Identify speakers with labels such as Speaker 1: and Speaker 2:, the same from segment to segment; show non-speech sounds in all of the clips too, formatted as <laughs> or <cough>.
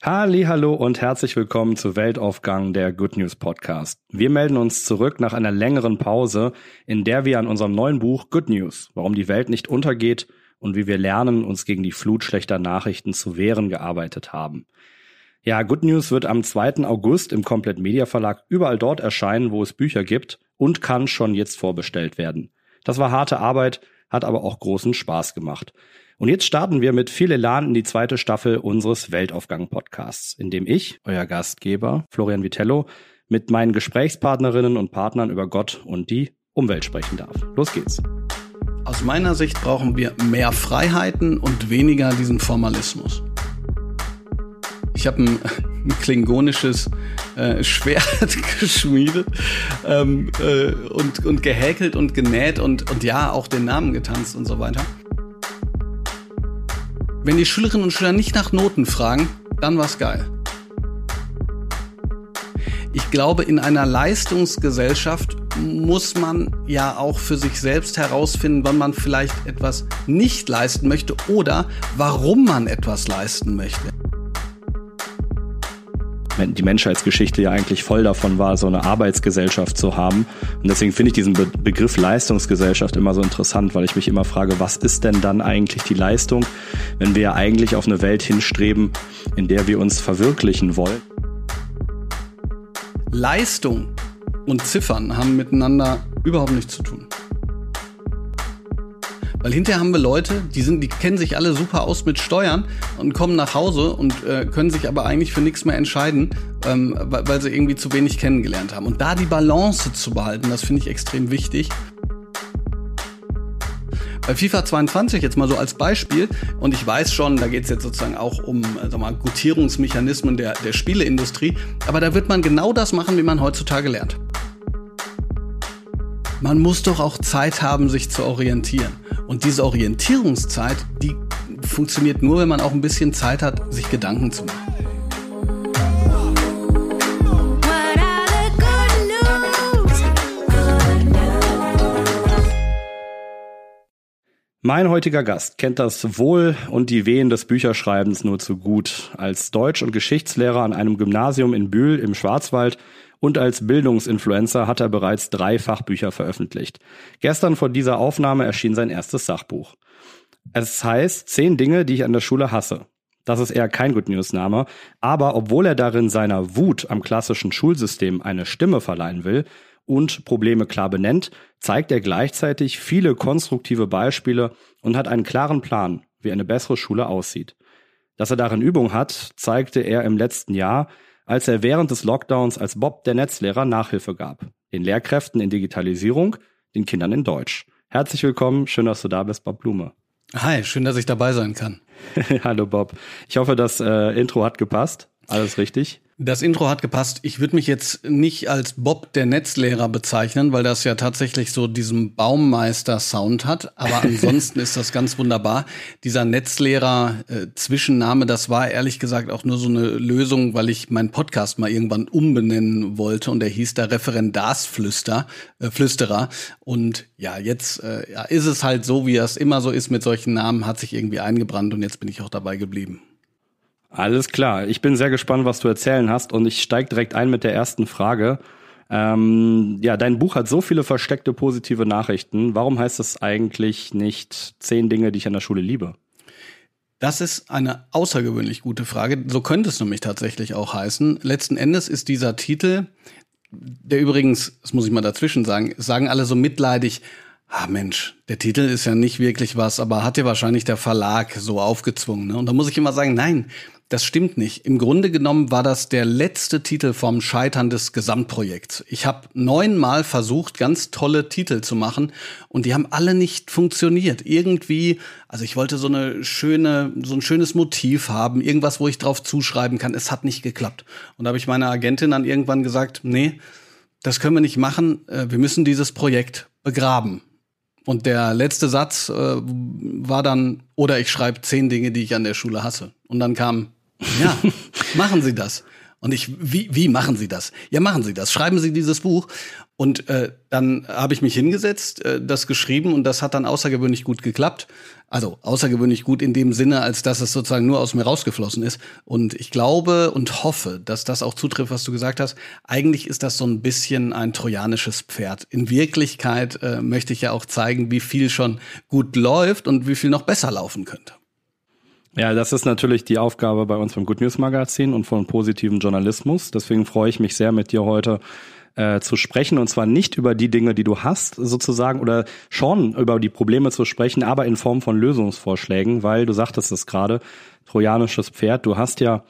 Speaker 1: Hallo und herzlich willkommen zu Weltaufgang der Good News Podcast. Wir melden uns zurück nach einer längeren Pause, in der wir an unserem neuen Buch Good News, warum die Welt nicht untergeht und wie wir lernen, uns gegen die Flut schlechter Nachrichten zu wehren, gearbeitet haben. Ja, Good News wird am 2. August im Komplett Media Verlag überall dort erscheinen, wo es Bücher gibt und kann schon jetzt vorbestellt werden. Das war harte Arbeit, hat aber auch großen Spaß gemacht. Und jetzt starten wir mit viel Elan in die zweite Staffel unseres Weltaufgang-Podcasts, in dem ich, euer Gastgeber Florian Vitello, mit meinen Gesprächspartnerinnen und Partnern über Gott und die Umwelt sprechen darf. Los geht's.
Speaker 2: Aus meiner Sicht brauchen wir mehr Freiheiten und weniger diesen Formalismus. Ich habe ein, ein, klingonisches äh, Schwert <laughs> geschmiedet ähm, äh, und, und gehäkelt und genäht und, und ja, auch den Namen getanzt und so weiter. Wenn die Schülerinnen und Schüler nicht nach Noten fragen, dann war's geil. Ich glaube, in einer Leistungsgesellschaft muss man ja auch für sich selbst herausfinden, wann man vielleicht etwas nicht leisten möchte oder warum man etwas leisten möchte
Speaker 1: die Menschheitsgeschichte ja eigentlich voll davon war, so eine Arbeitsgesellschaft zu haben. Und deswegen finde ich diesen Be Begriff Leistungsgesellschaft immer so interessant, weil ich mich immer frage, was ist denn dann eigentlich die Leistung, wenn wir ja eigentlich auf eine Welt hinstreben, in der wir uns verwirklichen wollen?
Speaker 2: Leistung und Ziffern haben miteinander überhaupt nichts zu tun. Weil hinterher haben wir Leute, die sind, die kennen sich alle super aus mit Steuern und kommen nach Hause und äh, können sich aber eigentlich für nichts mehr entscheiden, ähm, weil, sie irgendwie zu wenig kennengelernt haben. Und da die Balance zu behalten, das finde ich extrem wichtig. Bei FIFA 22 jetzt mal so als Beispiel, und ich weiß schon, da geht es jetzt sozusagen auch um äh, sag mal, Gutierungsmechanismen der, der Spieleindustrie, aber da wird man genau das machen, wie man heutzutage lernt. Man muss doch auch Zeit haben, sich zu orientieren. Und diese Orientierungszeit, die funktioniert nur, wenn man auch ein bisschen Zeit hat, sich Gedanken zu machen.
Speaker 1: Mein heutiger Gast kennt das Wohl und die Wehen des Bücherschreibens nur zu gut. Als Deutsch- und Geschichtslehrer an einem Gymnasium in Bühl im Schwarzwald und als Bildungsinfluencer hat er bereits drei Fachbücher veröffentlicht. Gestern vor dieser Aufnahme erschien sein erstes Sachbuch. Es heißt Zehn Dinge, die ich an der Schule hasse. Das ist eher kein Good News Name, aber obwohl er darin seiner Wut am klassischen Schulsystem eine Stimme verleihen will und Probleme klar benennt, zeigt er gleichzeitig viele konstruktive Beispiele und hat einen klaren Plan, wie eine bessere Schule aussieht. Dass er darin Übung hat, zeigte er im letzten Jahr, als er während des Lockdowns als Bob der Netzlehrer Nachhilfe gab. Den Lehrkräften in Digitalisierung, den Kindern in Deutsch. Herzlich willkommen, schön, dass du da bist, Bob Blume.
Speaker 2: Hi, schön, dass ich dabei sein kann. <laughs>
Speaker 1: Hallo Bob. Ich hoffe, das äh, Intro hat gepasst. Alles richtig?
Speaker 2: Das Intro hat gepasst. Ich würde mich jetzt nicht als Bob der Netzlehrer bezeichnen, weil das ja tatsächlich so diesen Baummeister-Sound hat. Aber <laughs> ansonsten ist das ganz wunderbar. Dieser Netzlehrer-Zwischenname, äh, das war ehrlich gesagt auch nur so eine Lösung, weil ich meinen Podcast mal irgendwann umbenennen wollte und der hieß der Referendarsflüster, äh, Flüsterer. Und ja, jetzt äh, ja, ist es halt so, wie es immer so ist mit solchen Namen, hat sich irgendwie eingebrannt und jetzt bin ich auch dabei geblieben.
Speaker 1: Alles klar. Ich bin sehr gespannt, was du erzählen hast und ich steige direkt ein mit der ersten Frage. Ähm, ja, dein Buch hat so viele versteckte positive Nachrichten. Warum heißt es eigentlich nicht zehn Dinge, die ich an der Schule liebe?
Speaker 2: Das ist eine außergewöhnlich gute Frage. So könnte es nämlich tatsächlich auch heißen. Letzten Endes ist dieser Titel, der übrigens, das muss ich mal dazwischen sagen, sagen alle so mitleidig, Ah Mensch, der Titel ist ja nicht wirklich was, aber hat dir wahrscheinlich der Verlag so aufgezwungen. Ne? Und da muss ich immer sagen, nein, das stimmt nicht. Im Grunde genommen war das der letzte Titel vom Scheitern des Gesamtprojekts. Ich habe neunmal versucht, ganz tolle Titel zu machen und die haben alle nicht funktioniert. Irgendwie, also ich wollte so eine schöne, so ein schönes Motiv haben, irgendwas, wo ich drauf zuschreiben kann. Es hat nicht geklappt. Und da habe ich meiner Agentin dann irgendwann gesagt, nee, das können wir nicht machen. Äh, wir müssen dieses Projekt begraben. Und der letzte Satz äh, war dann, oder ich schreibe zehn Dinge, die ich an der Schule hasse. Und dann kam, ja, <laughs> machen Sie das. Und ich, wie, wie machen Sie das? Ja, machen Sie das. Schreiben Sie dieses Buch. Und äh, dann habe ich mich hingesetzt, äh, das geschrieben und das hat dann außergewöhnlich gut geklappt. Also außergewöhnlich gut in dem Sinne, als dass es sozusagen nur aus mir rausgeflossen ist. Und ich glaube und hoffe, dass das auch zutrifft, was du gesagt hast. Eigentlich ist das so ein bisschen ein trojanisches Pferd. In Wirklichkeit äh, möchte ich ja auch zeigen, wie viel schon gut läuft und wie viel noch besser laufen könnte.
Speaker 1: Ja, das ist natürlich die Aufgabe bei uns beim Good News Magazin und von positivem Journalismus. Deswegen freue ich mich sehr, mit dir heute äh, zu sprechen und zwar nicht über die Dinge, die du hast, sozusagen, oder schon über die Probleme zu sprechen, aber in Form von Lösungsvorschlägen, weil du sagtest es gerade, trojanisches Pferd, du hast ja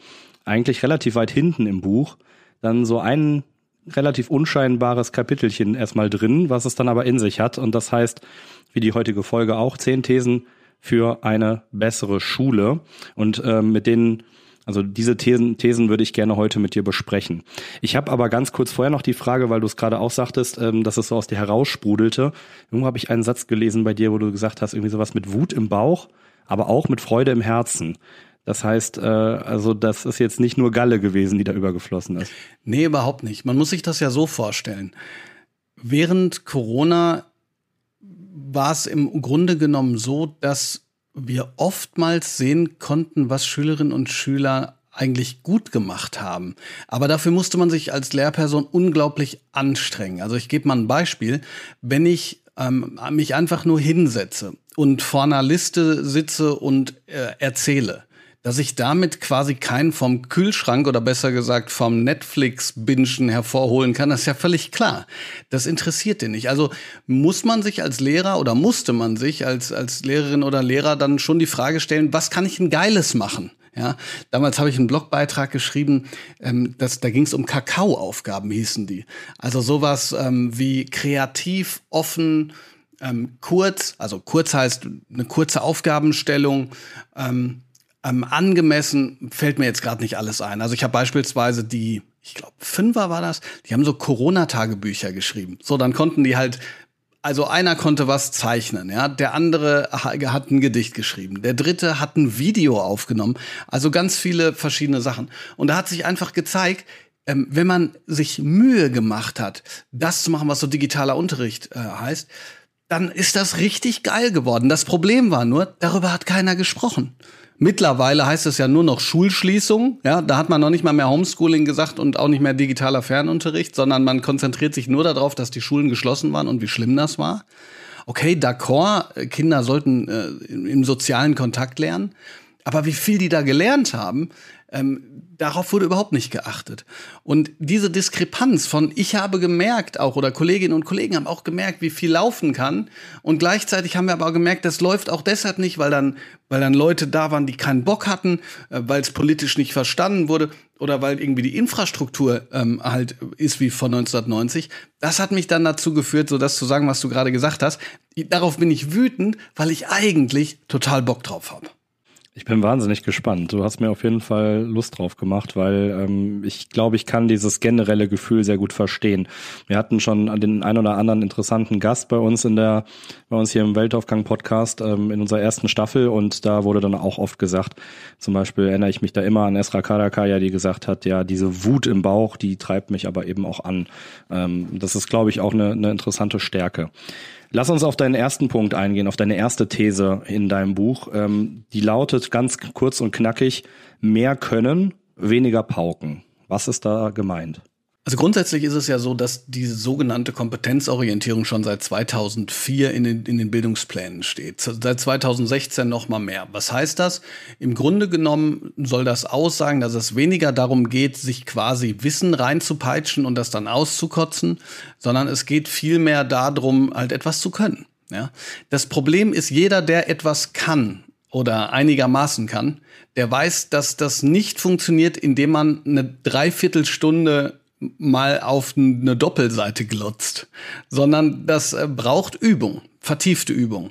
Speaker 1: eigentlich relativ weit hinten im Buch dann so ein relativ unscheinbares Kapitelchen erstmal drin, was es dann aber in sich hat und das heißt, wie die heutige Folge auch, zehn Thesen für eine bessere Schule. Und ähm, mit denen, also diese Thesen, Thesen würde ich gerne heute mit dir besprechen. Ich habe aber ganz kurz vorher noch die Frage, weil du es gerade auch sagtest, ähm, dass es so aus dir heraussprudelte. Irgendwo habe ich einen Satz gelesen bei dir, wo du gesagt hast, irgendwie sowas mit Wut im Bauch, aber auch mit Freude im Herzen. Das heißt, äh, also das ist jetzt nicht nur Galle gewesen, die da übergeflossen ist.
Speaker 2: Nee, überhaupt nicht. Man muss sich das ja so vorstellen. Während Corona war es im Grunde genommen so, dass wir oftmals sehen konnten, was Schülerinnen und Schüler eigentlich gut gemacht haben. Aber dafür musste man sich als Lehrperson unglaublich anstrengen. Also ich gebe mal ein Beispiel. Wenn ich ähm, mich einfach nur hinsetze und vor einer Liste sitze und äh, erzähle, dass ich damit quasi keinen vom Kühlschrank oder besser gesagt vom Netflix-Bingen hervorholen kann, das ist ja völlig klar. Das interessiert den nicht. Also muss man sich als Lehrer oder musste man sich als, als Lehrerin oder Lehrer dann schon die Frage stellen, was kann ich ein Geiles machen? Ja, damals habe ich einen Blogbeitrag geschrieben, ähm, dass, da ging es um Kakaoaufgaben, hießen die. Also sowas ähm, wie kreativ, offen, ähm, kurz, also kurz heißt eine kurze Aufgabenstellung, ähm, ähm, angemessen fällt mir jetzt gerade nicht alles ein. Also ich habe beispielsweise die, ich glaube, Fünfer war das, die haben so Corona-Tagebücher geschrieben. So, dann konnten die halt also einer konnte was zeichnen, ja, der andere hat ein Gedicht geschrieben, der dritte hat ein Video aufgenommen, also ganz viele verschiedene Sachen. Und da hat sich einfach gezeigt, ähm, wenn man sich Mühe gemacht hat, das zu machen, was so digitaler Unterricht äh, heißt, dann ist das richtig geil geworden. Das Problem war nur, darüber hat keiner gesprochen. Mittlerweile heißt es ja nur noch Schulschließung. Ja, da hat man noch nicht mal mehr Homeschooling gesagt und auch nicht mehr digitaler Fernunterricht, sondern man konzentriert sich nur darauf, dass die Schulen geschlossen waren und wie schlimm das war. Okay, d'accord, Kinder sollten äh, im sozialen Kontakt lernen. Aber wie viel die da gelernt haben, ähm, darauf wurde überhaupt nicht geachtet. Und diese Diskrepanz von ich habe gemerkt auch oder Kolleginnen und Kollegen haben auch gemerkt, wie viel laufen kann und gleichzeitig haben wir aber auch gemerkt, das läuft auch deshalb nicht, weil dann weil dann Leute da waren, die keinen Bock hatten, äh, weil es politisch nicht verstanden wurde oder weil irgendwie die Infrastruktur ähm, halt ist wie von 1990. Das hat mich dann dazu geführt, so das zu sagen, was du gerade gesagt hast. Darauf bin ich wütend, weil ich eigentlich total Bock drauf habe.
Speaker 1: Ich bin wahnsinnig gespannt. Du hast mir auf jeden Fall Lust drauf gemacht, weil ähm, ich glaube, ich kann dieses generelle Gefühl sehr gut verstehen. Wir hatten schon den ein oder anderen interessanten Gast bei uns in der, bei uns hier im Weltaufgang Podcast ähm, in unserer ersten Staffel und da wurde dann auch oft gesagt, zum Beispiel erinnere ich mich da immer an Esra Karakaya, die gesagt hat, ja, diese Wut im Bauch, die treibt mich aber eben auch an. Ähm, das ist, glaube ich, auch eine, eine interessante Stärke. Lass uns auf deinen ersten Punkt eingehen, auf deine erste These in deinem Buch. Ähm, die lautet ganz kurz und knackig, mehr können, weniger pauken. Was ist da gemeint?
Speaker 2: Also grundsätzlich ist es ja so, dass diese sogenannte Kompetenzorientierung schon seit 2004 in den, in den Bildungsplänen steht. Seit 2016 noch mal mehr. Was heißt das? Im Grunde genommen soll das aussagen, dass es weniger darum geht, sich quasi Wissen reinzupeitschen und das dann auszukotzen, sondern es geht vielmehr darum, halt etwas zu können. Ja? Das Problem ist, jeder, der etwas kann oder einigermaßen kann, der weiß, dass das nicht funktioniert, indem man eine Dreiviertelstunde mal auf eine Doppelseite glotzt, sondern das äh, braucht Übung, vertiefte Übung.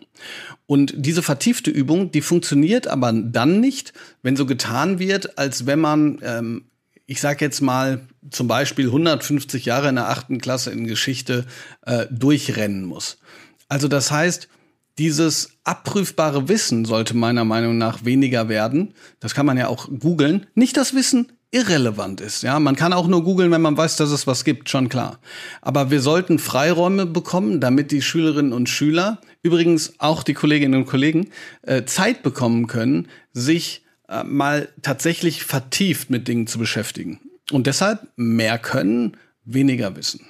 Speaker 2: Und diese vertiefte Übung, die funktioniert aber dann nicht, wenn so getan wird, als wenn man, ähm, ich sage jetzt mal, zum Beispiel 150 Jahre in der achten Klasse in Geschichte äh, durchrennen muss. Also das heißt, dieses abprüfbare Wissen sollte meiner Meinung nach weniger werden. Das kann man ja auch googeln. Nicht das Wissen irrelevant ist. Ja, man kann auch nur googeln, wenn man weiß, dass es was gibt, schon klar. Aber wir sollten Freiräume bekommen, damit die Schülerinnen und Schüler, übrigens auch die Kolleginnen und Kollegen, äh, Zeit bekommen können, sich äh, mal tatsächlich vertieft mit Dingen zu beschäftigen. Und deshalb mehr können, weniger wissen.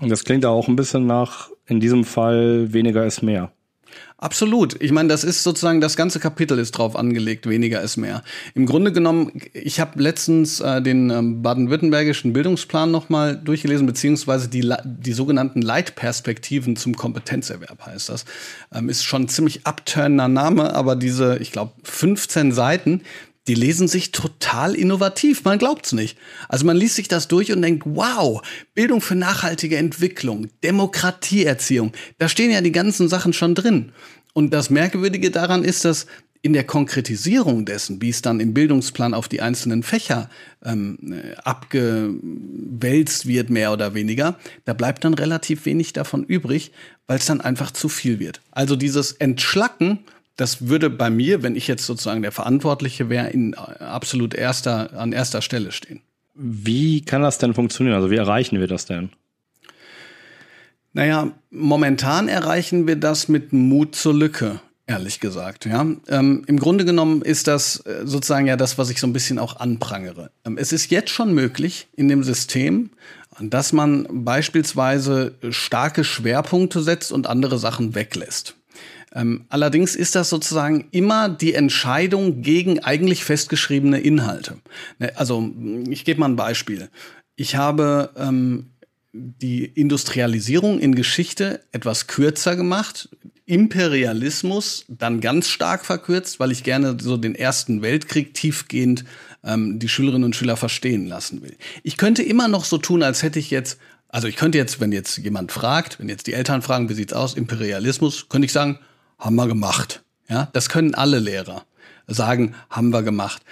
Speaker 1: Und das klingt auch ein bisschen nach, in diesem Fall, weniger ist mehr.
Speaker 2: Absolut. Ich meine, das ist sozusagen, das ganze Kapitel ist drauf angelegt, weniger ist mehr. Im Grunde genommen, ich habe letztens äh, den ähm, baden-württembergischen Bildungsplan nochmal durchgelesen, beziehungsweise die, die sogenannten Leitperspektiven zum Kompetenzerwerb heißt das. Ähm, ist schon ein ziemlich abturnender Name, aber diese, ich glaube, 15 Seiten, die lesen sich total innovativ. Man glaubt's nicht. Also man liest sich das durch und denkt, wow, Bildung für nachhaltige Entwicklung, Demokratieerziehung. Da stehen ja die ganzen Sachen schon drin. Und das Merkwürdige daran ist, dass in der Konkretisierung dessen, wie es dann im Bildungsplan auf die einzelnen Fächer ähm, abgewälzt wird, mehr oder weniger, da bleibt dann relativ wenig davon übrig, weil es dann einfach zu viel wird. Also dieses Entschlacken das würde bei mir, wenn ich jetzt sozusagen der Verantwortliche wäre, in absolut erster, an erster Stelle stehen.
Speaker 1: Wie kann das denn funktionieren? Also wie erreichen wir das denn?
Speaker 2: Naja, momentan erreichen wir das mit Mut zur Lücke, ehrlich gesagt. Ja, ähm, im Grunde genommen ist das äh, sozusagen ja das, was ich so ein bisschen auch anprangere. Ähm, es ist jetzt schon möglich in dem System, dass man beispielsweise starke Schwerpunkte setzt und andere Sachen weglässt. Ähm, allerdings ist das sozusagen immer die Entscheidung gegen eigentlich festgeschriebene Inhalte. Ne, also ich gebe mal ein Beispiel. Ich habe ähm, die Industrialisierung in Geschichte etwas kürzer gemacht, Imperialismus dann ganz stark verkürzt, weil ich gerne so den Ersten Weltkrieg tiefgehend ähm, die Schülerinnen und Schüler verstehen lassen will. Ich könnte immer noch so tun, als hätte ich jetzt, also ich könnte jetzt, wenn jetzt jemand fragt, wenn jetzt die Eltern fragen, wie sieht's aus, Imperialismus, könnte ich sagen, haben wir gemacht. Ja, das können alle Lehrer sagen, haben wir gemacht.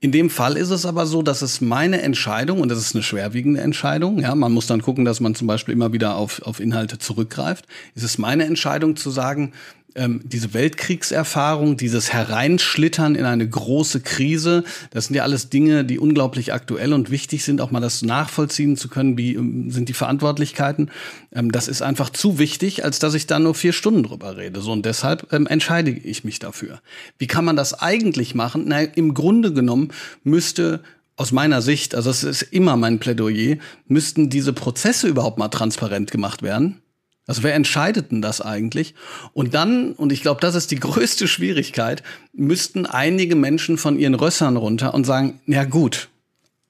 Speaker 2: In dem Fall ist es aber so, dass es meine Entscheidung, und das ist eine schwerwiegende Entscheidung, ja, man muss dann gucken, dass man zum Beispiel immer wieder auf, auf Inhalte zurückgreift, ist es meine Entscheidung zu sagen, ähm, diese Weltkriegserfahrung, dieses Hereinschlittern in eine große Krise, das sind ja alles Dinge, die unglaublich aktuell und wichtig sind, auch mal das nachvollziehen zu können, wie ähm, sind die Verantwortlichkeiten. Ähm, das ist einfach zu wichtig, als dass ich da nur vier Stunden drüber rede. So und deshalb ähm, entscheide ich mich dafür. Wie kann man das eigentlich machen? Na, im Grunde genommen müsste aus meiner Sicht, also es ist immer mein Plädoyer, müssten diese Prozesse überhaupt mal transparent gemacht werden also wer entscheidet denn das eigentlich? Und dann, und ich glaube, das ist die <laughs> größte Schwierigkeit, müssten einige Menschen von ihren Rössern runter und sagen, ja gut,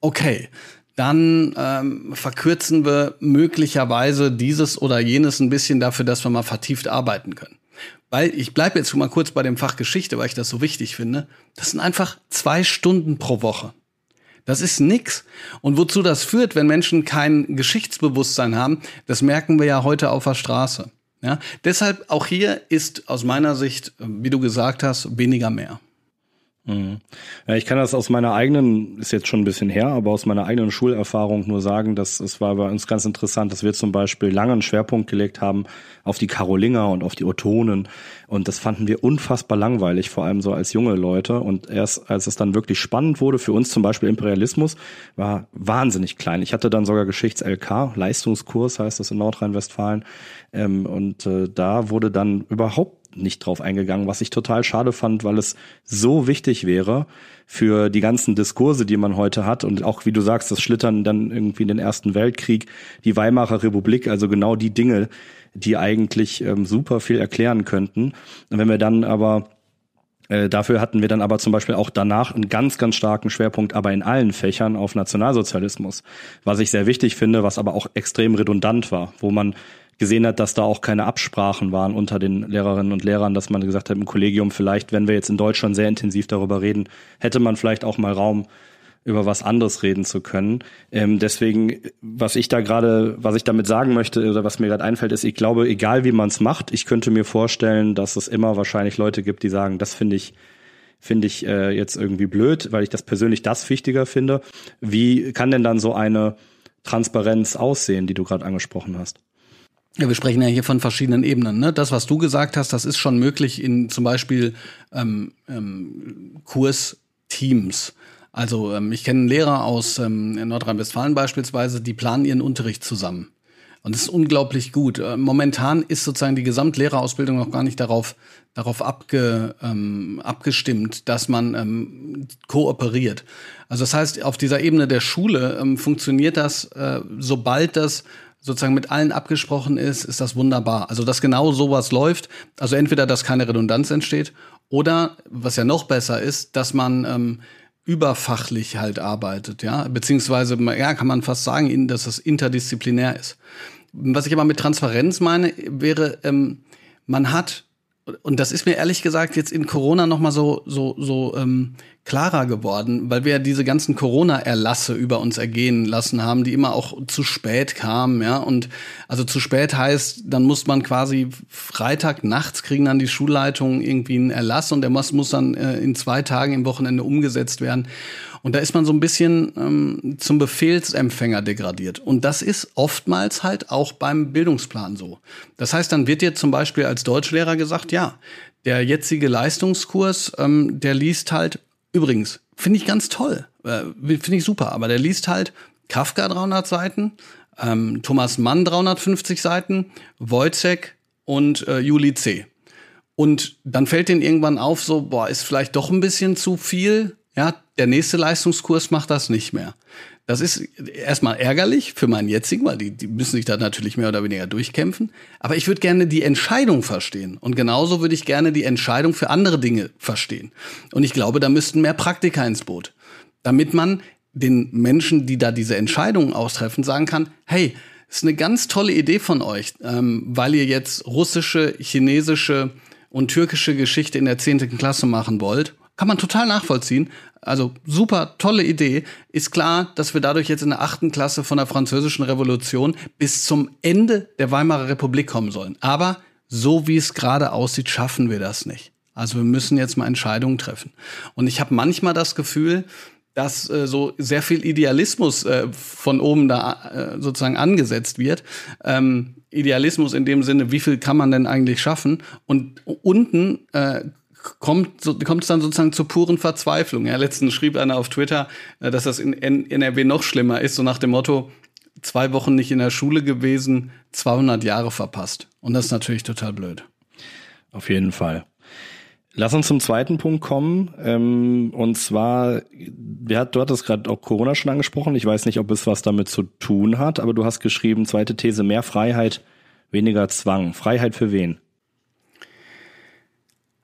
Speaker 2: okay, dann ähm, verkürzen wir möglicherweise dieses oder jenes ein bisschen dafür, dass wir mal vertieft arbeiten können. Weil ich bleibe jetzt mal kurz bei dem Fach Geschichte, weil ich das so wichtig finde. Das sind einfach zwei Stunden pro Woche. Das ist nix. Und wozu das führt, wenn Menschen kein Geschichtsbewusstsein haben, das merken wir ja heute auf der Straße. Ja? Deshalb auch hier ist aus meiner Sicht, wie du gesagt hast, weniger mehr.
Speaker 1: Mhm. Ja, ich kann das aus meiner eigenen, ist jetzt schon ein bisschen her, aber aus meiner eigenen Schulerfahrung nur sagen, dass es war bei uns ganz interessant, dass wir zum Beispiel lange einen Schwerpunkt gelegt haben auf die Karolinger und auf die Ottonen. Und das fanden wir unfassbar langweilig, vor allem so als junge Leute. Und erst als es dann wirklich spannend wurde, für uns zum Beispiel Imperialismus, war wahnsinnig klein. Ich hatte dann sogar Geschichts-LK, Leistungskurs heißt das in Nordrhein-Westfalen. Ähm, und äh, da wurde dann überhaupt nicht drauf eingegangen, was ich total schade fand, weil es so wichtig wäre für die ganzen Diskurse, die man heute hat und auch, wie du sagst, das Schlittern dann irgendwie in den Ersten Weltkrieg, die Weimarer Republik, also genau die Dinge, die eigentlich ähm, super viel erklären könnten. Und wenn wir dann aber äh, Dafür hatten wir dann aber zum Beispiel auch danach einen ganz, ganz starken Schwerpunkt, aber in allen Fächern auf Nationalsozialismus, was ich sehr wichtig finde, was aber auch extrem redundant war, wo man gesehen hat, dass da auch keine Absprachen waren unter den Lehrerinnen und Lehrern, dass man gesagt hat im Kollegium, vielleicht, wenn wir jetzt in Deutschland sehr intensiv darüber reden, hätte man vielleicht auch mal Raum, über was anderes reden zu können. Ähm, deswegen, was ich da gerade, was ich damit sagen möchte oder was mir gerade einfällt, ist, ich glaube, egal wie man es macht, ich könnte mir vorstellen, dass es immer wahrscheinlich Leute gibt, die sagen, das finde ich finde ich äh, jetzt irgendwie blöd, weil ich das persönlich das wichtiger finde. Wie kann denn dann so eine Transparenz aussehen, die du gerade angesprochen hast?
Speaker 2: Ja, wir sprechen ja hier von verschiedenen Ebenen. Ne? Das, was du gesagt hast, das ist schon möglich in zum Beispiel ähm, ähm, Kursteams. Also ähm, ich kenne Lehrer aus ähm, Nordrhein-Westfalen beispielsweise, die planen ihren Unterricht zusammen. Und das ist unglaublich gut. Äh, momentan ist sozusagen die Gesamtlehrerausbildung noch gar nicht darauf, darauf abge, ähm, abgestimmt, dass man ähm, kooperiert. Also das heißt, auf dieser Ebene der Schule ähm, funktioniert das, äh, sobald das sozusagen mit allen abgesprochen ist, ist das wunderbar. Also dass genau sowas läuft. Also entweder, dass keine Redundanz entsteht oder, was ja noch besser ist, dass man ähm, überfachlich halt arbeitet, ja, beziehungsweise, ja, kann man fast sagen, dass das interdisziplinär ist. Was ich aber mit Transparenz meine, wäre, ähm, man hat und das ist mir ehrlich gesagt jetzt in Corona noch mal so so so ähm, klarer geworden, weil wir diese ganzen Corona-Erlasse über uns ergehen lassen haben, die immer auch zu spät kamen, ja. Und also zu spät heißt, dann muss man quasi Freitag nachts kriegen dann die Schulleitungen irgendwie einen Erlass und der muss, muss dann äh, in zwei Tagen im Wochenende umgesetzt werden. Und da ist man so ein bisschen ähm, zum Befehlsempfänger degradiert. Und das ist oftmals halt auch beim Bildungsplan so. Das heißt, dann wird dir zum Beispiel als Deutschlehrer gesagt, ja, der jetzige Leistungskurs, ähm, der liest halt, übrigens, finde ich ganz toll, äh, finde ich super, aber der liest halt Kafka 300 Seiten, ähm, Thomas Mann 350 Seiten, Wojcek und äh, Juli C. Und dann fällt denen irgendwann auf, so, boah, ist vielleicht doch ein bisschen zu viel ja, der nächste Leistungskurs macht das nicht mehr. Das ist erstmal ärgerlich für meinen jetzigen, weil die, die müssen sich da natürlich mehr oder weniger durchkämpfen. Aber ich würde gerne die Entscheidung verstehen. Und genauso würde ich gerne die Entscheidung für andere Dinge verstehen. Und ich glaube, da müssten mehr Praktika ins Boot. Damit man den Menschen, die da diese Entscheidungen austreffen, sagen kann, hey, ist eine ganz tolle Idee von euch, ähm, weil ihr jetzt russische, chinesische und türkische Geschichte in der zehnten Klasse machen wollt. Kann man total nachvollziehen. Also super tolle Idee. Ist klar, dass wir dadurch jetzt in der achten Klasse von der Französischen Revolution bis zum Ende der Weimarer Republik kommen sollen. Aber so wie es gerade aussieht, schaffen wir das nicht. Also wir müssen jetzt mal Entscheidungen treffen. Und ich habe manchmal das Gefühl, dass äh, so sehr viel Idealismus äh, von oben da äh, sozusagen angesetzt wird. Ähm, Idealismus in dem Sinne, wie viel kann man denn eigentlich schaffen? Und unten äh, kommt so, kommt es dann sozusagen zur puren Verzweiflung. Ja, letztens schrieb einer auf Twitter, äh, dass das in NRW noch schlimmer ist, so nach dem Motto, zwei Wochen nicht in der Schule gewesen, 200 Jahre verpasst. Und das ist natürlich total blöd.
Speaker 1: Auf jeden Fall. Lass uns zum zweiten Punkt kommen. Ähm, und zwar, wer hat, du hattest gerade auch Corona schon angesprochen. Ich weiß nicht, ob es was damit zu tun hat, aber du hast geschrieben, zweite These, mehr Freiheit, weniger Zwang. Freiheit für wen?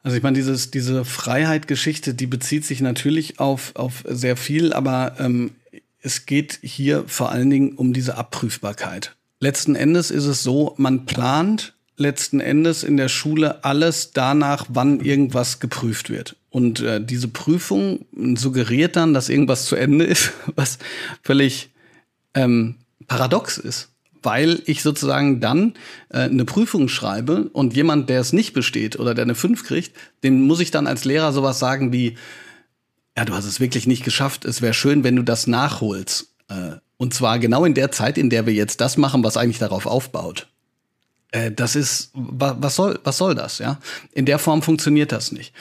Speaker 2: Also ich meine, dieses, diese Freiheit-Geschichte, die bezieht sich natürlich auf, auf sehr viel, aber ähm, es geht hier vor allen Dingen um diese Abprüfbarkeit. Letzten Endes ist es so, man plant letzten Endes in der Schule alles danach, wann irgendwas geprüft wird. Und äh, diese Prüfung suggeriert dann, dass irgendwas zu Ende ist, <laughs> was völlig ähm, paradox ist weil ich sozusagen dann äh, eine Prüfung schreibe und jemand, der es nicht besteht oder der eine 5 kriegt, dem muss ich dann als Lehrer sowas sagen wie, ja, du hast es wirklich nicht geschafft, es wäre schön, wenn du das nachholst. Äh, und zwar genau in der Zeit, in der wir jetzt das machen, was eigentlich darauf aufbaut. Äh, das ist, was soll, was soll das, ja? In der Form funktioniert das nicht.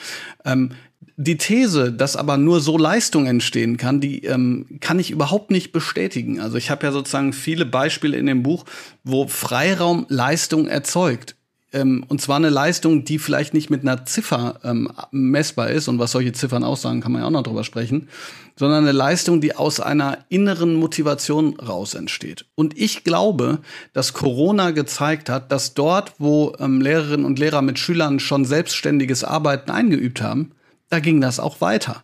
Speaker 2: Ähm, die These, dass aber nur so Leistung entstehen kann, die ähm, kann ich überhaupt nicht bestätigen. Also ich habe ja sozusagen viele Beispiele in dem Buch, wo Freiraum Leistung erzeugt. Ähm, und zwar eine Leistung, die vielleicht nicht mit einer Ziffer ähm, messbar ist, und was solche Ziffern aussagen, kann man ja auch noch drüber sprechen, sondern eine Leistung, die aus einer inneren Motivation raus entsteht. Und ich glaube, dass Corona gezeigt hat, dass dort, wo ähm, Lehrerinnen und Lehrer mit Schülern schon selbstständiges Arbeiten eingeübt haben, da ging das auch weiter.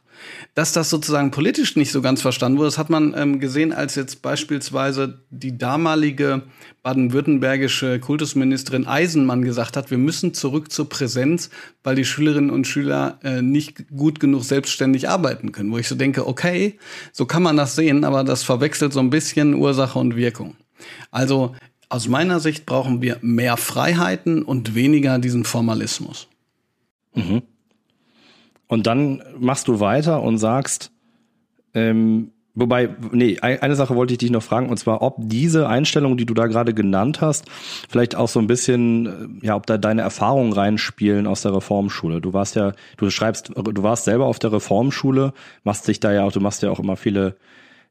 Speaker 2: Dass das sozusagen politisch nicht so ganz verstanden wurde, das hat man ähm, gesehen, als jetzt beispielsweise die damalige baden-württembergische Kultusministerin Eisenmann gesagt hat, wir müssen zurück zur Präsenz, weil die Schülerinnen und Schüler äh, nicht gut genug selbstständig arbeiten können. Wo ich so denke, okay, so kann man das sehen, aber das verwechselt so ein bisschen Ursache und Wirkung. Also aus meiner Sicht brauchen wir mehr Freiheiten und weniger diesen Formalismus.
Speaker 1: Mhm. Und dann machst du weiter und sagst, ähm, Wobei, nee, eine Sache wollte ich dich noch fragen, und zwar, ob diese Einstellung, die du da gerade genannt hast, vielleicht auch so ein bisschen, äh, ja, ob da deine Erfahrungen reinspielen aus der Reformschule. Du warst ja, du schreibst, du warst selber auf der Reformschule, machst dich da ja auch, du machst ja auch immer viele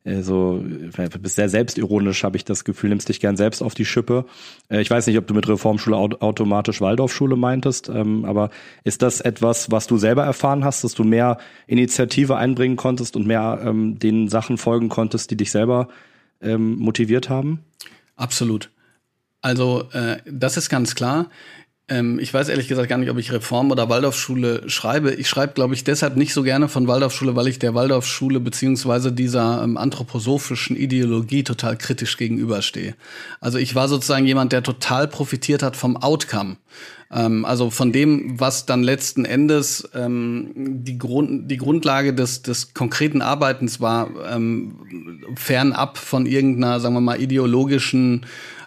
Speaker 1: so, du bist sehr selbstironisch, habe ich das Gefühl, nimmst dich gern selbst auf die Schippe. Äh, ich weiß nicht, ob du mit Reformschule automatisch Waldorfschule meintest, ähm, aber ist das etwas, was du selber erfahren hast, dass du mehr Initiative einbringen konntest und mehr ähm, den Sachen folgen konntest, die dich selber ähm, motiviert haben?
Speaker 2: Absolut. Also äh, das ist ganz klar. Ähm, ich weiß ehrlich gesagt gar nicht, ob ich Reform- oder Waldorfschule schreibe. Ich schreibe, glaube ich, deshalb nicht so gerne von Waldorfschule, weil ich der Waldorfschule beziehungsweise dieser ähm, anthroposophischen Ideologie total kritisch gegenüberstehe. Also ich war sozusagen jemand, der total profitiert hat vom Outcome. Ähm, also von dem, was dann letzten Endes ähm, die, Grund, die Grundlage des, des konkreten Arbeitens war, ähm, fernab von irgendeiner, sagen wir mal, ideologischen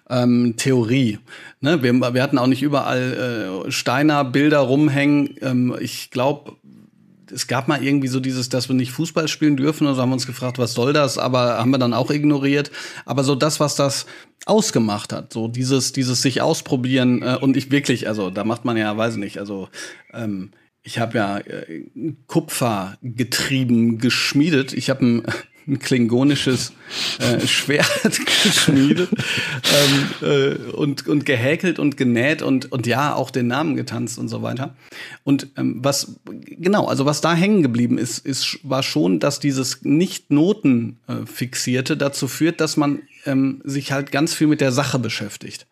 Speaker 2: ähm, Theorie. Ne? Wir, wir hatten auch nicht überall äh, Steiner Bilder rumhängen. Ähm, ich glaube, es gab mal irgendwie so dieses, dass wir nicht Fußball spielen dürfen, also haben wir uns gefragt, was soll das, aber haben wir dann auch ignoriert. Aber so das, was das ausgemacht hat, so dieses, dieses sich ausprobieren äh, und ich wirklich, also da macht man ja, weiß nicht, also ähm, ich habe ja äh, Kupfer getrieben, geschmiedet. Ich habe ein ein klingonisches äh, Schwert <laughs> geschmiedet ähm, äh, und, und gehäkelt und genäht und, und ja, auch den Namen getanzt und so weiter. Und ähm, was, genau, also was da hängen geblieben ist, ist, war schon, dass dieses Nicht-Noten äh, dazu führt, dass man ähm, sich halt ganz viel mit der Sache beschäftigt.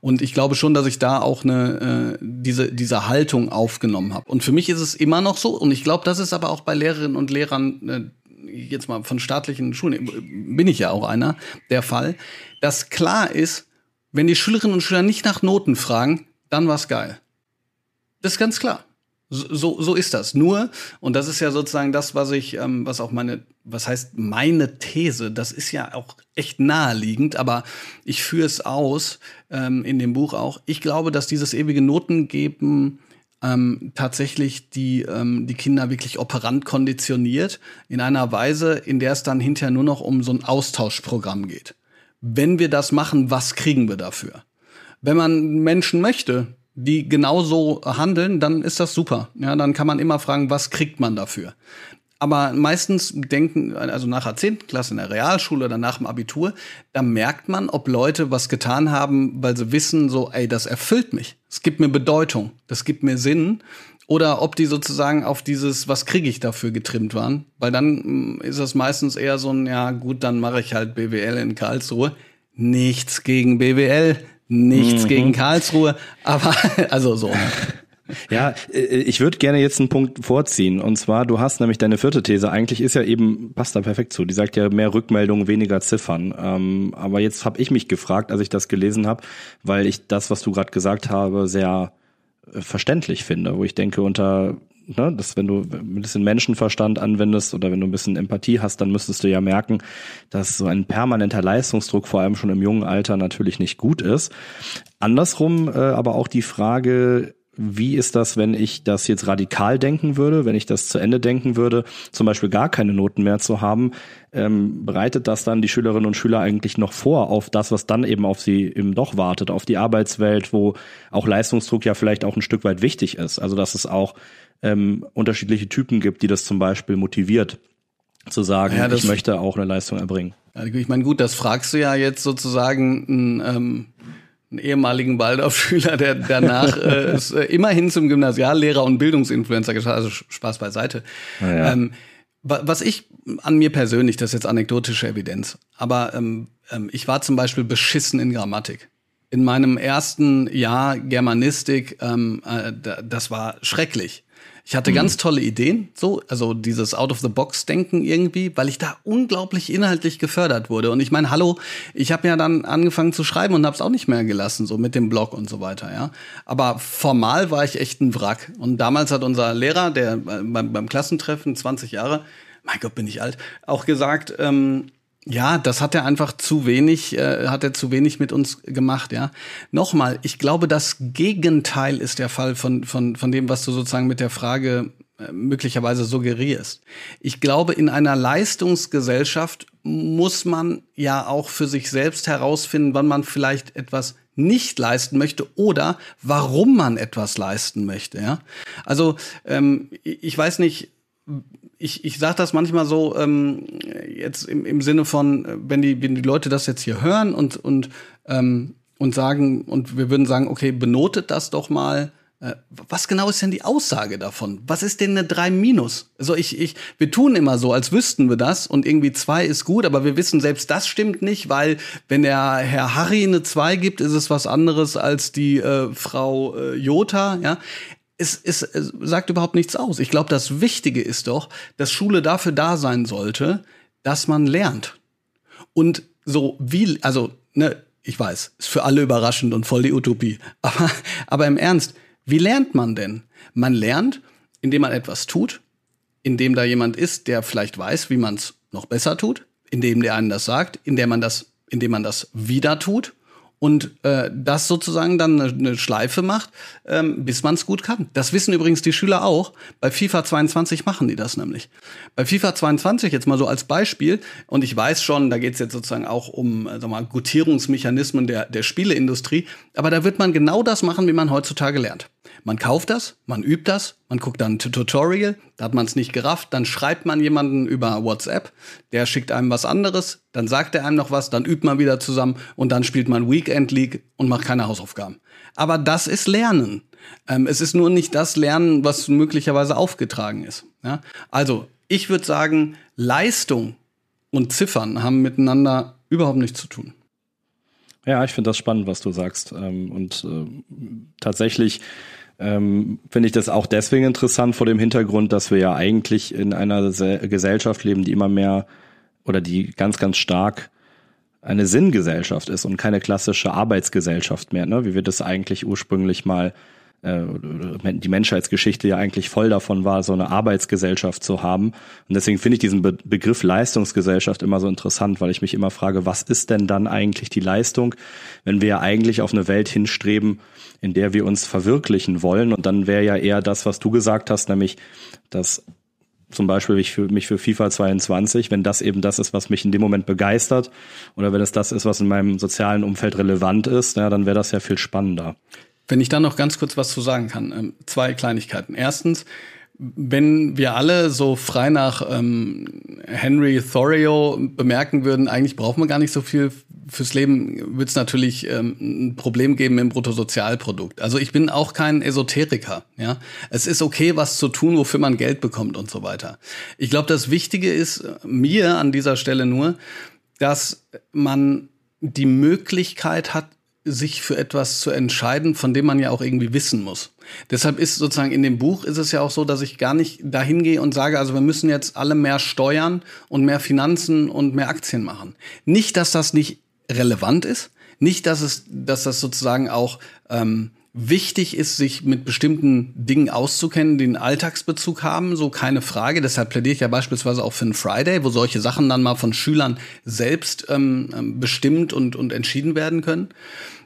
Speaker 2: Und ich glaube schon, dass ich da auch eine, äh, diese, diese Haltung aufgenommen habe. Und für mich ist es immer noch so, und ich glaube, das ist aber auch bei Lehrerinnen und Lehrern äh, jetzt mal von staatlichen Schulen, bin ich ja auch einer, der Fall, dass klar ist, wenn die Schülerinnen und Schüler nicht nach Noten fragen, dann war's geil. Das ist ganz klar. So, so ist das. Nur, und das ist ja sozusagen das, was ich, ähm, was auch meine, was heißt meine These, das ist ja auch echt naheliegend, aber ich führe es aus ähm, in dem Buch auch. Ich glaube, dass dieses ewige Noten geben ähm, tatsächlich die, ähm, die Kinder wirklich operant konditioniert, in einer Weise, in der es dann hinterher nur noch um so ein Austauschprogramm geht. Wenn wir das machen, was kriegen wir dafür? Wenn man Menschen möchte, die genauso handeln, dann ist das super. Ja, dann kann man immer fragen, was kriegt man dafür? Aber meistens denken, also nach der 10. Klasse in der Realschule oder nach dem Abitur, da merkt man, ob Leute was getan haben, weil sie wissen, so, ey, das erfüllt mich. Es gibt mir Bedeutung, das gibt mir Sinn. Oder ob die sozusagen auf dieses, was kriege ich dafür getrimmt waren. Weil dann mm, ist das meistens eher so ein, ja gut, dann mache ich halt BWL in Karlsruhe. Nichts gegen BWL, nichts mhm. gegen Karlsruhe, aber <laughs> also so. <laughs>
Speaker 1: Ja, äh, ich würde gerne jetzt einen Punkt vorziehen. Und zwar, du hast nämlich deine vierte These, eigentlich ist ja eben, passt da perfekt zu, die sagt ja mehr Rückmeldungen, weniger Ziffern. Ähm, aber jetzt habe ich mich gefragt, als ich das gelesen habe, weil ich das, was du gerade gesagt habe, sehr äh, verständlich finde, wo ich denke, unter ne, dass wenn du ein bisschen Menschenverstand anwendest oder wenn du ein bisschen Empathie hast, dann müsstest du ja merken, dass so ein permanenter Leistungsdruck vor allem schon im jungen Alter natürlich nicht gut ist. Andersrum äh, aber auch die Frage, wie ist das, wenn ich das jetzt radikal denken würde, wenn ich das zu Ende denken würde, zum Beispiel gar keine Noten mehr zu haben, ähm, bereitet das dann die Schülerinnen und Schüler eigentlich noch vor auf das, was dann eben auf sie eben doch wartet, auf die Arbeitswelt, wo auch Leistungsdruck ja vielleicht auch ein Stück weit wichtig ist. Also dass es auch ähm, unterschiedliche Typen gibt, die das zum Beispiel motiviert, zu sagen, ja, ich möchte auch eine Leistung erbringen.
Speaker 2: Ich meine, gut, das fragst du ja jetzt sozusagen ähm, einen ehemaligen Waldorfschüler, der danach <laughs> äh, ist, äh, immerhin zum Gymnasiallehrer und Bildungsinfluencer geschafft, also Spaß beiseite. Ja. Ähm, was ich an mir persönlich, das ist jetzt anekdotische Evidenz, aber ähm, ähm, ich war zum Beispiel beschissen in Grammatik. In meinem ersten Jahr Germanistik, ähm, äh, das war schrecklich. Ich hatte mhm. ganz tolle Ideen, so, also dieses Out-of-the-Box-Denken irgendwie, weil ich da unglaublich inhaltlich gefördert wurde. Und ich meine, hallo, ich habe ja dann angefangen zu schreiben und habe es auch nicht mehr gelassen, so mit dem Blog und so weiter, ja. Aber formal war ich echt ein Wrack. Und damals hat unser Lehrer, der beim, beim Klassentreffen, 20 Jahre, mein Gott, bin ich alt, auch gesagt, ähm, ja, das hat er einfach zu wenig, äh, hat er zu wenig mit uns gemacht, ja. Nochmal, ich glaube, das Gegenteil ist der Fall von, von, von dem, was du sozusagen mit der Frage äh, möglicherweise suggerierst. Ich glaube, in einer Leistungsgesellschaft muss man ja auch für sich selbst herausfinden, wann man vielleicht etwas nicht leisten möchte oder warum man etwas leisten möchte. Ja? Also ähm, ich weiß nicht, ich, ich sage das manchmal so ähm, jetzt im, im Sinne von, wenn die, wenn die Leute das jetzt hier hören und, und, ähm, und sagen, und wir würden sagen, okay, benotet das doch mal äh, was genau ist denn die Aussage davon? Was ist denn eine 3 minus? Also ich, ich, wir tun immer so, als wüssten wir das und irgendwie 2 ist gut, aber wir wissen selbst das stimmt nicht, weil wenn der Herr Harry eine 2 gibt, ist es was anderes als die äh, Frau äh, Jota, ja. Es, es, es sagt überhaupt nichts aus. Ich glaube, das Wichtige ist doch, dass Schule dafür da sein sollte, dass man lernt. Und so wie, also, ne, ich weiß, ist für alle überraschend und voll die Utopie. <laughs> Aber, aber im Ernst, wie lernt man denn? Man lernt, indem man etwas tut, indem da jemand ist, der vielleicht weiß, wie man es noch besser tut, indem der einen das sagt, indem man das, indem man das wieder tut und äh, das sozusagen dann eine, eine Schleife macht, ähm, bis man es gut kann. Das wissen übrigens die Schüler auch. Bei FIFA 22 machen die das nämlich. Bei FIFA 22 jetzt mal so als Beispiel, und ich weiß schon, da geht es jetzt sozusagen auch um äh, sag mal, Gutierungsmechanismen der, der Spieleindustrie, aber da wird man genau das machen, wie man heutzutage lernt. Man kauft das, man übt das, man guckt dann ein Tutorial, da hat man es nicht gerafft, dann schreibt man jemanden über WhatsApp, der schickt einem was anderes, dann sagt er einem noch was, dann übt man wieder zusammen und dann spielt man Weekend League und macht keine Hausaufgaben. Aber das ist Lernen. Ähm, es ist nur nicht das Lernen, was möglicherweise aufgetragen ist. Ja? Also, ich würde sagen, Leistung und Ziffern haben miteinander überhaupt nichts zu tun.
Speaker 1: Ja, ich finde das spannend, was du sagst. Ähm, und äh, tatsächlich ähm, finde ich das auch deswegen interessant vor dem Hintergrund, dass wir ja eigentlich in einer Gesellschaft leben, die immer mehr oder die ganz, ganz stark eine Sinngesellschaft ist und keine klassische Arbeitsgesellschaft mehr, ne? wie wir das eigentlich ursprünglich mal äh, die Menschheitsgeschichte ja eigentlich voll davon war, so eine Arbeitsgesellschaft zu haben. Und deswegen finde ich diesen Be Begriff Leistungsgesellschaft immer so interessant, weil ich mich immer frage, was ist denn dann eigentlich die Leistung, wenn wir ja eigentlich auf eine Welt hinstreben, in der wir uns verwirklichen wollen. Und dann wäre ja eher das, was du gesagt hast, nämlich, dass zum Beispiel mich für, mich für FIFA 22, wenn das eben das ist, was mich in dem Moment begeistert, oder wenn es das ist, was in meinem sozialen Umfeld relevant ist, ja, dann wäre das ja viel spannender.
Speaker 2: Wenn ich da noch ganz kurz was zu sagen kann. Ähm, zwei Kleinigkeiten. Erstens, wenn wir alle so frei nach ähm, Henry Thoreau bemerken würden, eigentlich brauchen wir gar nicht so viel fürs Leben, wird es natürlich ähm, ein Problem geben im Bruttosozialprodukt. Also ich bin auch kein Esoteriker. Ja, es ist okay, was zu tun, wofür man Geld bekommt und so weiter. Ich glaube, das Wichtige ist äh, mir an dieser Stelle nur, dass man die Möglichkeit hat, sich für etwas zu entscheiden, von dem man ja auch irgendwie wissen muss. Deshalb ist sozusagen in dem Buch ist es ja auch so, dass ich gar nicht dahin gehe und sage, also wir müssen jetzt alle mehr Steuern und mehr Finanzen und mehr Aktien machen. Nicht, dass das nicht relevant ist, nicht, dass es, dass das sozusagen auch ähm, wichtig ist, sich mit bestimmten Dingen auszukennen, die einen Alltagsbezug haben, so keine Frage. Deshalb plädiere ich ja beispielsweise auch für einen Friday, wo solche Sachen dann mal von Schülern selbst ähm, ähm bestimmt und, und entschieden werden können.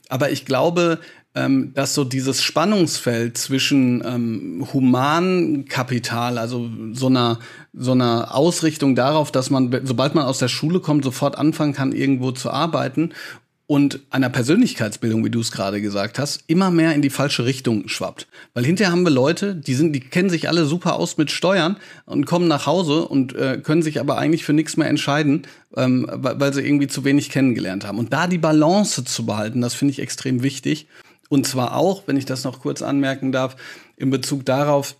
Speaker 2: Aber ich glaube, ähm, dass so dieses Spannungsfeld zwischen ähm, Humankapital, also so einer, so einer Ausrichtung darauf, dass man, sobald man aus der Schule kommt, sofort anfangen kann, irgendwo zu arbeiten und einer Persönlichkeitsbildung, wie du es gerade gesagt hast, immer mehr in die falsche Richtung schwappt. Weil hinterher haben wir Leute, die sind, die kennen sich alle super aus mit Steuern und kommen nach Hause und äh, können sich aber eigentlich für nichts mehr entscheiden, ähm, weil, sie irgendwie zu wenig kennengelernt haben. Und da die Balance zu behalten, das finde ich extrem wichtig. Und zwar auch, wenn ich das noch kurz anmerken darf, in Bezug darauf,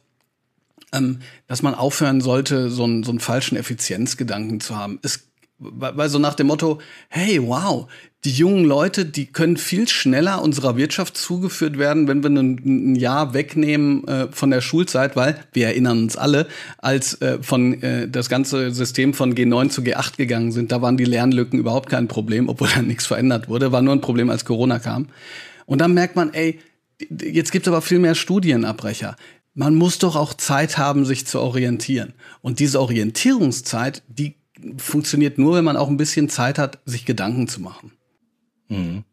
Speaker 2: ähm, dass man aufhören sollte, so einen, so einen falschen Effizienzgedanken zu haben. Es weil so nach dem Motto, hey, wow, die jungen Leute, die können viel schneller unserer Wirtschaft zugeführt werden, wenn wir ein, ein Jahr wegnehmen äh, von der Schulzeit, weil wir erinnern uns alle, als äh, von äh, das ganze System von G9 zu G8 gegangen sind, da waren die Lernlücken überhaupt kein Problem, obwohl dann nichts verändert wurde, war nur ein Problem, als Corona kam. Und dann merkt man, ey, jetzt gibt's aber viel mehr Studienabbrecher man muss doch auch Zeit haben, sich zu orientieren. Und diese Orientierungszeit, die funktioniert nur, wenn man auch ein bisschen Zeit hat, sich Gedanken zu machen.
Speaker 1: Mhm.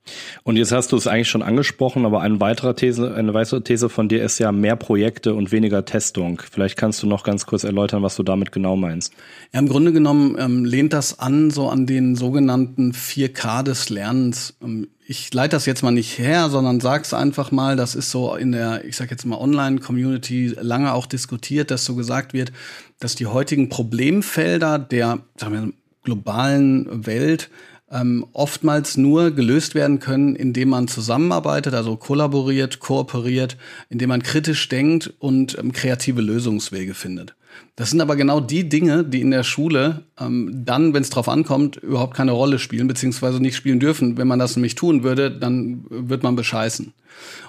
Speaker 1: Und jetzt hast du es eigentlich schon angesprochen, aber eine weitere These, eine weitere These von dir ist ja mehr Projekte und weniger Testung. Vielleicht kannst du noch ganz kurz erläutern, was du damit genau meinst.
Speaker 2: Ja, im Grunde genommen ähm, lehnt das an so an den sogenannten 4K des Lernens. Ähm, ich leite das jetzt mal nicht her, sondern sag's einfach mal, das ist so in der, ich sag jetzt mal Online-Community lange auch diskutiert, dass so gesagt wird, dass die heutigen Problemfelder der, sagen wir, globalen Welt ähm, oftmals nur gelöst werden können, indem man zusammenarbeitet, also kollaboriert, kooperiert, indem man kritisch denkt und ähm, kreative Lösungswege findet. Das sind aber genau die Dinge, die in der Schule ähm, dann, wenn es drauf ankommt, überhaupt keine Rolle spielen, beziehungsweise nicht spielen dürfen. Wenn man das nämlich tun würde, dann wird man bescheißen.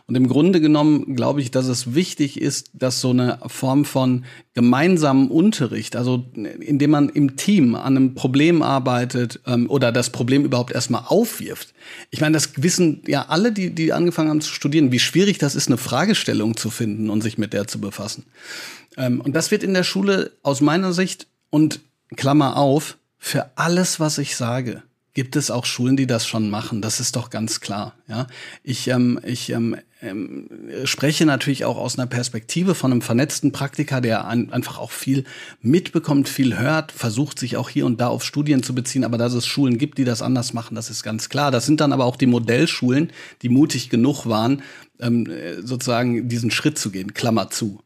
Speaker 2: Und im Grunde genommen glaube ich, dass es wichtig ist, dass so eine Form von gemeinsamen Unterricht, also indem man im Team an einem Problem arbeitet ähm, oder das Problem überhaupt erstmal aufwirft. Ich meine, das wissen ja alle, die, die angefangen haben zu studieren, wie schwierig das ist, eine Fragestellung zu finden und sich mit der zu befassen. Ähm, und das wird in der Schule aus meiner Sicht und Klammer auf, für alles, was ich sage, gibt es auch Schulen, die das schon machen. Das ist doch ganz klar. Ja, ich, ähm, ich ähm, ähm, spreche natürlich auch aus einer Perspektive von einem vernetzten Praktiker, der ein, einfach auch viel mitbekommt, viel hört, versucht sich auch hier und da auf Studien zu beziehen. Aber dass es Schulen gibt, die das anders machen, das ist ganz klar. Das sind dann aber auch die Modellschulen, die mutig genug waren, ähm, sozusagen diesen Schritt zu gehen. Klammer zu.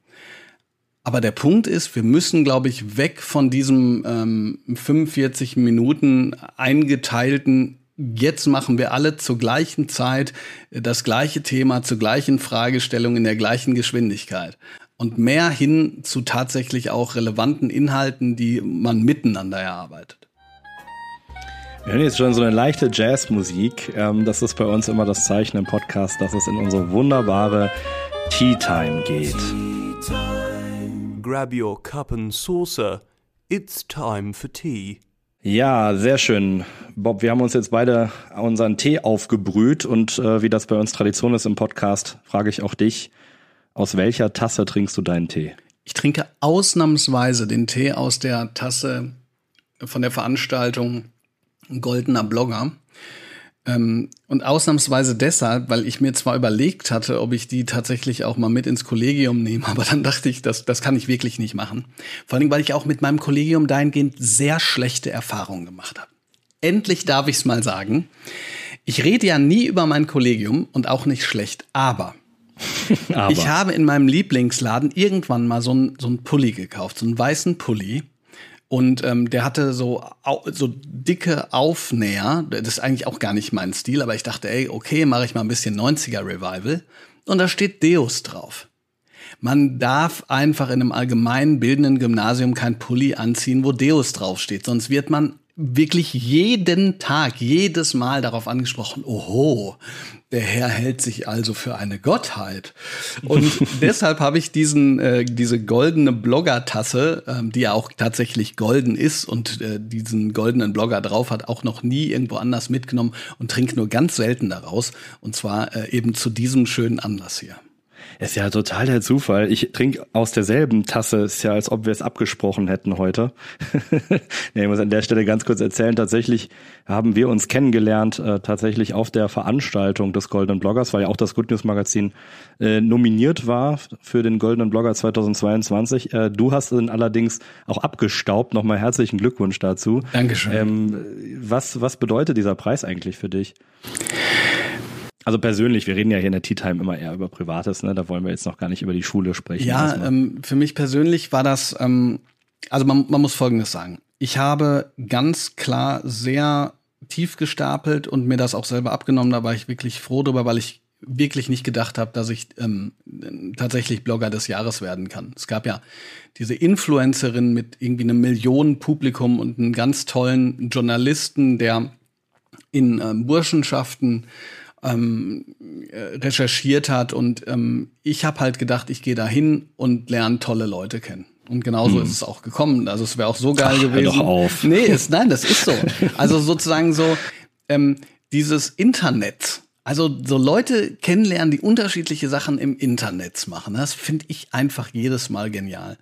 Speaker 2: Aber der Punkt ist, wir müssen, glaube ich, weg von diesem ähm, 45 Minuten eingeteilten Jetzt machen wir alle zur gleichen Zeit das gleiche Thema, zur gleichen Fragestellung in der gleichen Geschwindigkeit. Und mehr hin zu tatsächlich auch relevanten Inhalten, die man miteinander erarbeitet.
Speaker 1: Wir hören jetzt schon so eine leichte Jazzmusik. Ähm, das ist bei uns immer das Zeichen im Podcast, dass es in unsere wunderbare Tea Time geht. Tea Time
Speaker 3: grab your cup and saucer. It's time for tea.
Speaker 1: Ja, sehr schön. Bob, wir haben uns jetzt beide unseren Tee aufgebrüht und äh, wie das bei uns Tradition ist im Podcast, frage ich auch dich, aus welcher Tasse trinkst du deinen Tee?
Speaker 2: Ich trinke ausnahmsweise den Tee aus der Tasse von der Veranstaltung Goldener Blogger. Ähm, und ausnahmsweise deshalb, weil ich mir zwar überlegt hatte, ob ich die tatsächlich auch mal mit ins Kollegium nehme, <laughs> aber dann dachte ich, das, das kann ich wirklich nicht machen. Vor allem, weil ich auch mit meinem Kollegium dahingehend sehr schlechte Erfahrungen gemacht habe. Endlich darf ich es mal sagen. Ich rede ja nie über mein Kollegium und auch nicht schlecht, aber, <laughs> aber. ich habe in meinem Lieblingsladen irgendwann mal so einen so Pulli gekauft, so einen weißen Pulli und ähm, der hatte so, so dicke Aufnäher. Das ist eigentlich auch gar nicht mein Stil, aber ich dachte, ey, okay, mache ich mal ein bisschen 90er Revival. Und da steht Deus drauf. Man darf einfach in einem allgemein bildenden Gymnasium kein Pulli anziehen, wo Deus draufsteht. Sonst wird man wirklich jeden Tag, jedes Mal darauf angesprochen, oho, der Herr hält sich also für eine Gottheit. Und <laughs> deshalb habe ich diesen, äh, diese goldene Blogger-Tasse, ähm, die ja auch tatsächlich golden ist und äh, diesen goldenen Blogger drauf hat, auch noch nie irgendwo anders mitgenommen und trinke nur ganz selten daraus. Und zwar äh, eben zu diesem schönen Anlass hier.
Speaker 1: Ist ja total der Zufall. Ich trinke aus derselben Tasse. Ist ja, als ob wir es abgesprochen hätten heute. <laughs> nee, ich muss an der Stelle ganz kurz erzählen. Tatsächlich haben wir uns kennengelernt, äh, tatsächlich auf der Veranstaltung des Goldenen Bloggers, weil ja auch das Good News Magazin äh, nominiert war für den Goldenen Blogger 2022. Äh, du hast ihn allerdings auch abgestaubt. Nochmal herzlichen Glückwunsch dazu.
Speaker 2: Dankeschön. Ähm,
Speaker 1: was, was bedeutet dieser Preis eigentlich für dich? Also persönlich, wir reden ja hier in der Tea Time immer eher über Privates, ne? Da wollen wir jetzt noch gar nicht über die Schule sprechen.
Speaker 2: Ja, ähm, für mich persönlich war das, ähm, also man, man muss Folgendes sagen. Ich habe ganz klar sehr tief gestapelt und mir das auch selber abgenommen. Da war ich wirklich froh drüber, weil ich wirklich nicht gedacht habe, dass ich ähm, tatsächlich Blogger des Jahres werden kann. Es gab ja diese Influencerin mit irgendwie einem Millionen Publikum und einen ganz tollen Journalisten, der in ähm, Burschenschaften ähm, äh, recherchiert hat. Und ähm, ich habe halt gedacht, ich gehe da hin und lerne tolle Leute kennen. Und genauso hm. ist es auch gekommen. Also es wäre auch so geil Ach, gewesen.
Speaker 1: Hör doch auf.
Speaker 2: Nee, ist, nein, das ist so. Also sozusagen so ähm, dieses Internet. Also so Leute kennenlernen, die unterschiedliche Sachen im Internet machen. Das finde ich einfach jedes Mal genial.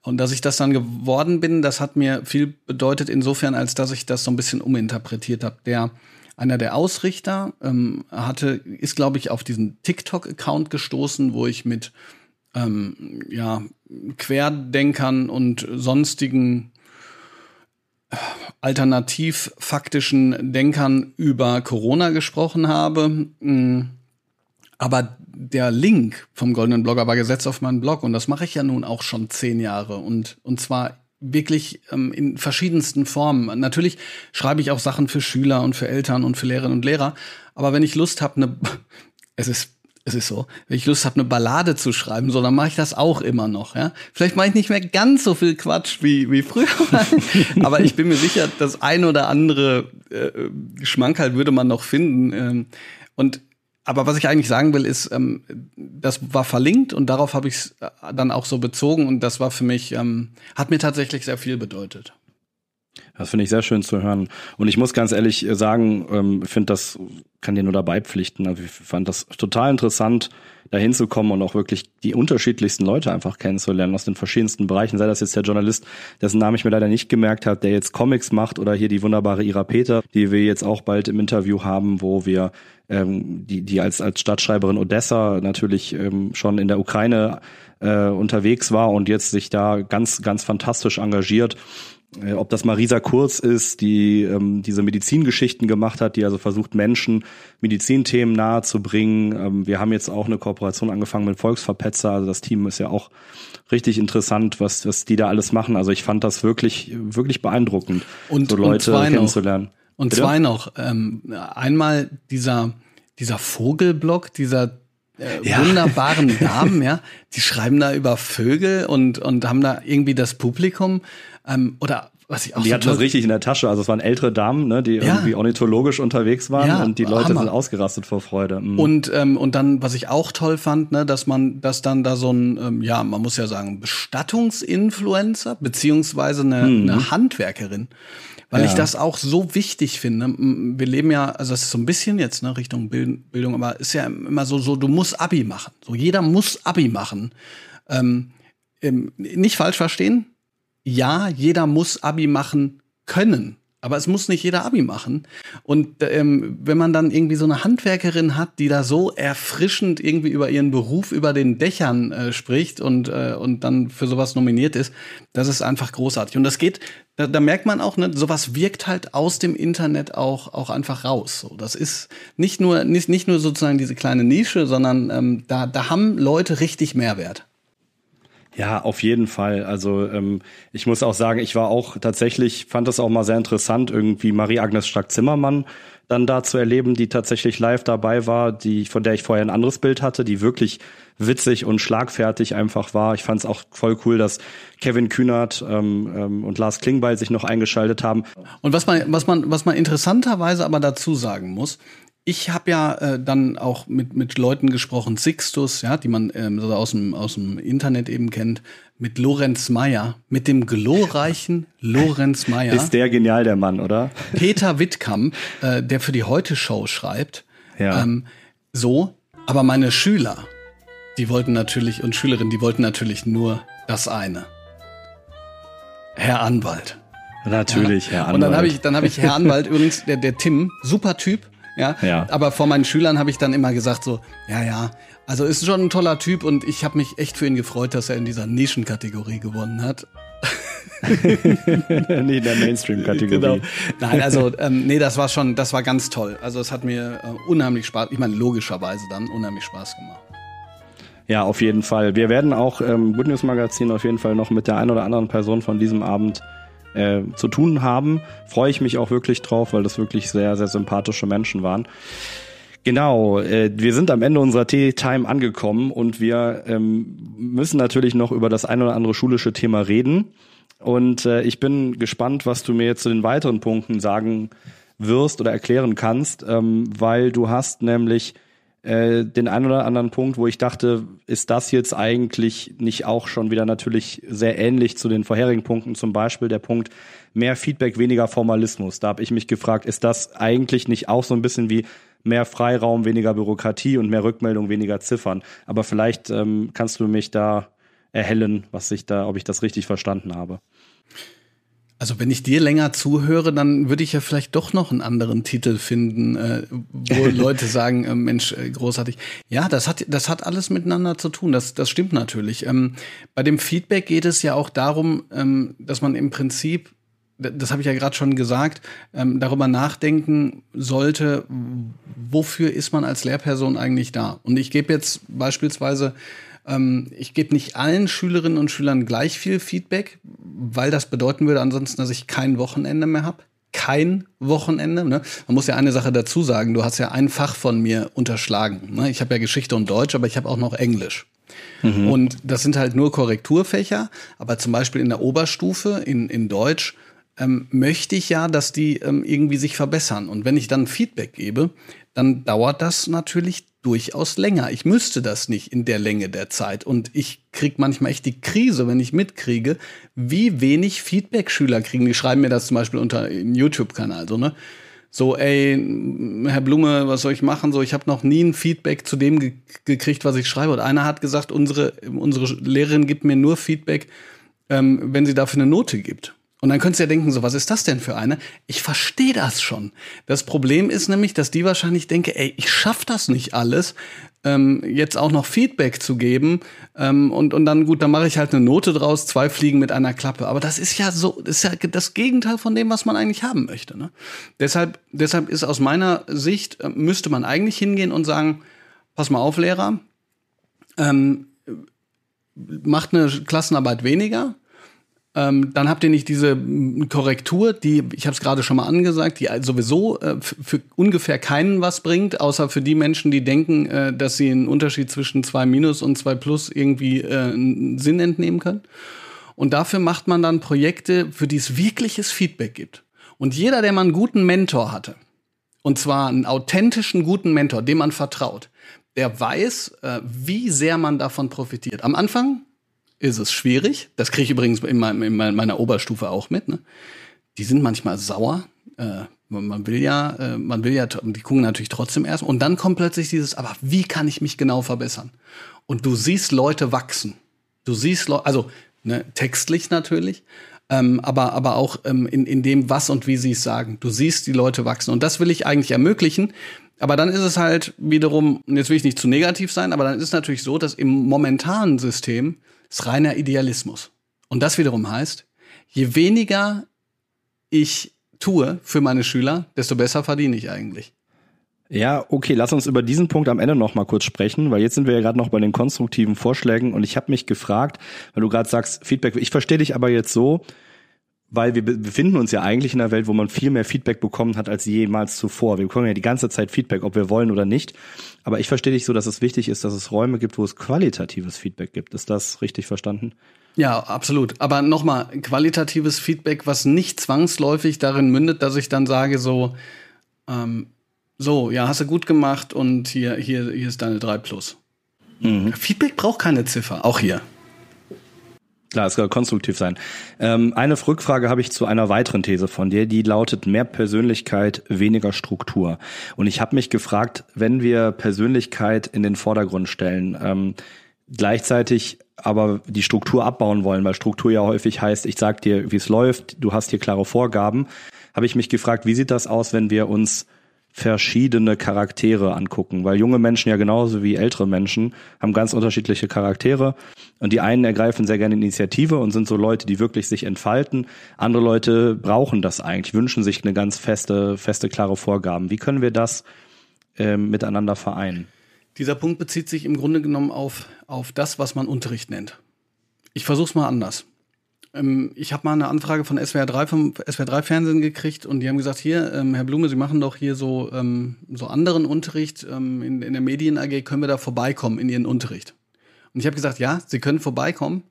Speaker 2: Und dass ich das dann geworden bin, das hat mir viel bedeutet insofern, als dass ich das so ein bisschen uminterpretiert habe. Der einer der Ausrichter ähm, hatte, ist, glaube ich, auf diesen TikTok-Account gestoßen, wo ich mit ähm, ja, Querdenkern und sonstigen äh, alternativ faktischen Denkern über Corona gesprochen habe. Mm, aber der Link vom Goldenen Blogger war gesetzt auf meinen Blog und das mache ich ja nun auch schon zehn Jahre und, und zwar wirklich ähm, in verschiedensten Formen. Natürlich schreibe ich auch Sachen für Schüler und für Eltern und für Lehrerinnen und Lehrer, aber wenn ich Lust habe, eine <laughs> es ist es ist so, wenn ich Lust habe, eine Ballade zu schreiben, so, dann mache ich das auch immer noch. Ja? Vielleicht mache ich nicht mehr ganz so viel Quatsch wie, wie früher, <laughs> aber ich bin mir sicher, das ein oder andere äh, Schmankerl würde man noch finden. Ähm, und aber was ich eigentlich sagen will, ist, ähm, das war verlinkt und darauf habe ich es äh, dann auch so bezogen und das war für mich, ähm, hat mir tatsächlich sehr viel bedeutet.
Speaker 1: Das finde ich sehr schön zu hören. Und ich muss ganz ehrlich sagen, ähm, finde das, kann dir nur dabei pflichten. Also ich fand das total interessant, da hinzukommen und auch wirklich die unterschiedlichsten Leute einfach kennenzulernen aus den verschiedensten Bereichen. Sei das jetzt der Journalist, dessen Namen ich mir leider nicht gemerkt habe, der jetzt Comics macht oder hier die wunderbare Ira Peter, die wir jetzt auch bald im Interview haben, wo wir ähm, die, die als, als Stadtschreiberin Odessa natürlich ähm, schon in der Ukraine äh, unterwegs war und jetzt sich da ganz, ganz fantastisch engagiert ob das Marisa Kurz ist, die ähm, diese Medizingeschichten gemacht hat, die also versucht, Menschen Medizinthemen nahezubringen. Ähm, wir haben jetzt auch eine Kooperation angefangen mit Volksverpetzer. Also das Team ist ja auch richtig interessant, was, was die da alles machen. Also ich fand das wirklich, wirklich beeindruckend,
Speaker 2: und,
Speaker 1: so Leute
Speaker 2: und
Speaker 1: kennenzulernen.
Speaker 2: Noch. Und Bitte? zwei noch. Ähm, einmal dieser, dieser Vogelblock, dieser äh, ja. wunderbaren <laughs> Damen, ja, die schreiben da über Vögel und, und haben da irgendwie das Publikum ähm, oder was ich auch
Speaker 1: Die
Speaker 2: so
Speaker 1: hatten das richtig in der Tasche. Also es waren ältere Damen, ne, die ja. irgendwie ornithologisch unterwegs waren ja, und die Leute Hammer. sind ausgerastet vor Freude.
Speaker 2: Mhm. Und ähm, und dann, was ich auch toll fand, ne, dass man, dass dann da so ein, ähm, ja, man muss ja sagen, Bestattungsinfluencer beziehungsweise eine, mhm. eine Handwerkerin, weil ja. ich das auch so wichtig finde. Wir leben ja, also das ist so ein bisschen jetzt ne, Richtung Bildung, aber ist ja immer so, so du musst Abi machen. So jeder muss Abi machen. Ähm, ähm nicht falsch verstehen ja, jeder muss Abi machen können. Aber es muss nicht jeder Abi machen. Und ähm, wenn man dann irgendwie so eine Handwerkerin hat, die da so erfrischend irgendwie über ihren Beruf über den Dächern äh, spricht und, äh, und dann für sowas nominiert ist, das ist einfach großartig. Und das geht, da, da merkt man auch, ne, sowas wirkt halt aus dem Internet auch, auch einfach raus. So, das ist nicht nur, nicht, nicht nur sozusagen diese kleine Nische, sondern ähm, da, da haben Leute richtig Mehrwert.
Speaker 1: Ja, auf jeden Fall. Also ähm, ich muss auch sagen, ich war auch tatsächlich, fand das auch mal sehr interessant, irgendwie Marie-Agnes Stark-Zimmermann dann da zu erleben, die tatsächlich live dabei war, die von der ich vorher ein anderes Bild hatte, die wirklich witzig und schlagfertig einfach war. Ich fand es auch voll cool, dass Kevin Kühnert ähm, ähm, und Lars Klingbeil sich noch eingeschaltet haben.
Speaker 2: Und was man, was man, was man interessanterweise aber dazu sagen muss, ich habe ja äh, dann auch mit, mit Leuten gesprochen, Sixtus, ja, die man ähm, so aus, dem, aus dem Internet eben kennt, mit Lorenz Meyer, mit dem glorreichen Lorenz Meyer.
Speaker 1: Ist der genial, der Mann, oder?
Speaker 2: Peter Wittkamp, äh, der für die Heute-Show schreibt. Ja. Ähm, so, aber meine Schüler, die wollten natürlich, und Schülerinnen, die wollten natürlich nur das eine. Herr Anwalt.
Speaker 1: Natürlich, ja. Herr
Speaker 2: Anwalt. Und dann habe ich, dann habe ich Herr Anwalt, übrigens, der, der Tim, super Typ, ja? ja. Aber vor meinen Schülern habe ich dann immer gesagt so, ja, ja, also ist schon ein toller Typ und ich habe mich echt für ihn gefreut, dass er in dieser Nischenkategorie gewonnen hat. <laughs>
Speaker 1: Nicht in der Mainstream-Kategorie. Genau.
Speaker 2: Nein, also ähm, nee, das war schon, das war ganz toll. Also es hat mir äh, unheimlich Spaß, ich meine logischerweise dann unheimlich Spaß gemacht.
Speaker 1: Ja, auf jeden Fall. Wir werden auch ähm, Good News Magazin auf jeden Fall noch mit der einen oder anderen Person von diesem Abend äh, zu tun haben. Freue ich mich auch wirklich drauf, weil das wirklich sehr, sehr sympathische Menschen waren. Genau, äh, wir sind am Ende unserer T-Time angekommen und wir ähm, müssen natürlich noch über das ein oder andere schulische Thema reden. Und äh, ich bin gespannt, was du mir jetzt zu den weiteren Punkten sagen wirst oder erklären kannst, ähm, weil du hast nämlich äh, den einen oder anderen Punkt, wo ich dachte, ist das jetzt eigentlich nicht auch schon wieder natürlich sehr ähnlich zu den vorherigen Punkten, zum Beispiel der Punkt mehr Feedback, weniger Formalismus. Da habe ich mich gefragt, ist das eigentlich nicht auch so ein bisschen wie mehr Freiraum, weniger Bürokratie und mehr Rückmeldung, weniger Ziffern? Aber vielleicht ähm, kannst du mich da erhellen, was ich da, ob ich das richtig verstanden habe.
Speaker 2: Also wenn ich dir länger zuhöre, dann würde ich ja vielleicht doch noch einen anderen Titel finden, äh, wo <laughs> Leute sagen, äh, Mensch, äh, großartig. Ja, das hat, das hat alles miteinander zu tun. Das, das stimmt natürlich. Ähm, bei dem Feedback geht es ja auch darum, ähm, dass man im Prinzip, das habe ich ja gerade schon gesagt, ähm, darüber nachdenken sollte, wofür ist man als Lehrperson eigentlich da? Und ich gebe jetzt beispielsweise ähm, ich gebe nicht allen Schülerinnen und Schülern gleich viel Feedback, weil das bedeuten würde ansonsten, dass ich kein Wochenende mehr habe. Kein Wochenende. Ne? Man muss ja eine Sache dazu sagen. Du hast ja ein Fach von mir unterschlagen. Ne? Ich habe ja Geschichte und Deutsch, aber ich habe auch noch Englisch. Mhm. Und das sind halt nur Korrekturfächer. Aber zum Beispiel in der Oberstufe in, in Deutsch ähm, möchte ich ja, dass die ähm, irgendwie sich verbessern. Und wenn ich dann Feedback gebe, dann dauert das natürlich durchaus länger. Ich müsste das nicht in der Länge der Zeit. Und ich kriege manchmal echt die Krise, wenn ich mitkriege, wie wenig Feedback Schüler kriegen. Die schreiben mir das zum Beispiel unter YouTube-Kanal. So, ne? so, ey, Herr Blume, was soll ich machen? So, ich habe noch nie ein Feedback zu dem ge gekriegt, was ich schreibe. Und einer hat gesagt, unsere, unsere Lehrerin gibt mir nur Feedback, ähm, wenn sie dafür eine Note gibt. Und dann könntest du ja denken, so, was ist das denn für eine? Ich verstehe das schon. Das Problem ist nämlich, dass die wahrscheinlich denke, ey, ich schaff das nicht alles, ähm, jetzt auch noch Feedback zu geben. Ähm, und, und dann, gut, dann mache ich halt eine Note draus, zwei Fliegen mit einer Klappe. Aber das ist ja so, das ist ja das Gegenteil von dem, was man eigentlich haben möchte. Ne? Deshalb, deshalb ist aus meiner Sicht, äh, müsste man eigentlich hingehen und sagen, pass mal auf, Lehrer, ähm, macht eine Klassenarbeit weniger ähm, dann habt ihr nicht diese Korrektur, die, ich habe es gerade schon mal angesagt, die sowieso äh, für ungefähr keinen was bringt, außer für die Menschen, die denken, äh, dass sie einen Unterschied zwischen zwei Minus und zwei Plus irgendwie äh, einen Sinn entnehmen können. Und dafür macht man dann Projekte, für die es wirkliches Feedback gibt. Und jeder, der mal einen guten Mentor hatte, und zwar einen authentischen guten Mentor, dem man vertraut, der weiß, äh, wie sehr man davon profitiert. Am Anfang ist es schwierig. Das kriege ich übrigens in, meinem, in, meiner Oberstufe auch mit. Ne? Die sind manchmal sauer. Äh, man will ja, äh, man will ja, die gucken natürlich trotzdem erst. Und dann kommt plötzlich dieses, aber wie kann ich mich genau verbessern? Und du siehst Leute wachsen. Du siehst Leute, also ne, textlich natürlich, ähm, aber, aber auch ähm, in, in dem, was und wie sie es sagen. Du siehst die Leute wachsen. Und das will ich eigentlich ermöglichen. Aber dann ist es halt wiederum, jetzt will ich nicht zu negativ sein, aber dann ist es natürlich so, dass im momentanen System ist reiner Idealismus. Und das wiederum heißt, je weniger ich tue für meine Schüler, desto besser verdiene ich eigentlich.
Speaker 1: Ja, okay, lass uns über diesen Punkt am Ende noch mal kurz sprechen, weil jetzt sind wir ja gerade noch bei den konstruktiven Vorschlägen und ich habe mich gefragt, weil du gerade sagst, Feedback, ich verstehe dich aber jetzt so, weil wir befinden uns ja eigentlich in einer Welt, wo man viel mehr Feedback bekommen hat als jemals zuvor. Wir bekommen ja die ganze Zeit Feedback, ob wir wollen oder nicht. Aber ich verstehe dich so, dass es wichtig ist, dass es Räume gibt, wo es qualitatives Feedback gibt. Ist das richtig verstanden?
Speaker 2: Ja, absolut. Aber nochmal, qualitatives Feedback, was nicht zwangsläufig darin mündet, dass ich dann sage so, ähm, so, ja, hast du gut gemacht und hier, hier, hier ist deine 3 Plus. Mhm. Feedback braucht keine Ziffer, auch hier.
Speaker 1: Klar, es soll konstruktiv sein. Ähm, eine Rückfrage habe ich zu einer weiteren These von dir, die lautet mehr Persönlichkeit, weniger Struktur. Und ich habe mich gefragt, wenn wir Persönlichkeit in den Vordergrund stellen, ähm, gleichzeitig aber die Struktur abbauen wollen, weil Struktur ja häufig heißt, ich sag dir, wie es läuft, du hast hier klare Vorgaben, habe ich mich gefragt, wie sieht das aus, wenn wir uns verschiedene Charaktere angucken, weil junge Menschen ja genauso wie ältere Menschen haben ganz unterschiedliche Charaktere und die einen ergreifen sehr gerne Initiative und sind so Leute, die wirklich sich entfalten. Andere Leute brauchen das eigentlich, wünschen sich eine ganz feste, feste, klare Vorgaben. Wie können wir das äh, miteinander vereinen?
Speaker 2: Dieser Punkt bezieht sich im Grunde genommen auf, auf das, was man Unterricht nennt. Ich versuche es mal anders. Ähm, ich habe mal eine Anfrage von SWR 3 vom SWR 3 Fernsehen gekriegt und die haben gesagt, hier, ähm, Herr Blume, Sie machen doch hier so, ähm, so anderen Unterricht ähm, in, in der Medien AG, können wir da vorbeikommen in Ihren Unterricht? Und ich habe gesagt, ja, Sie können vorbeikommen,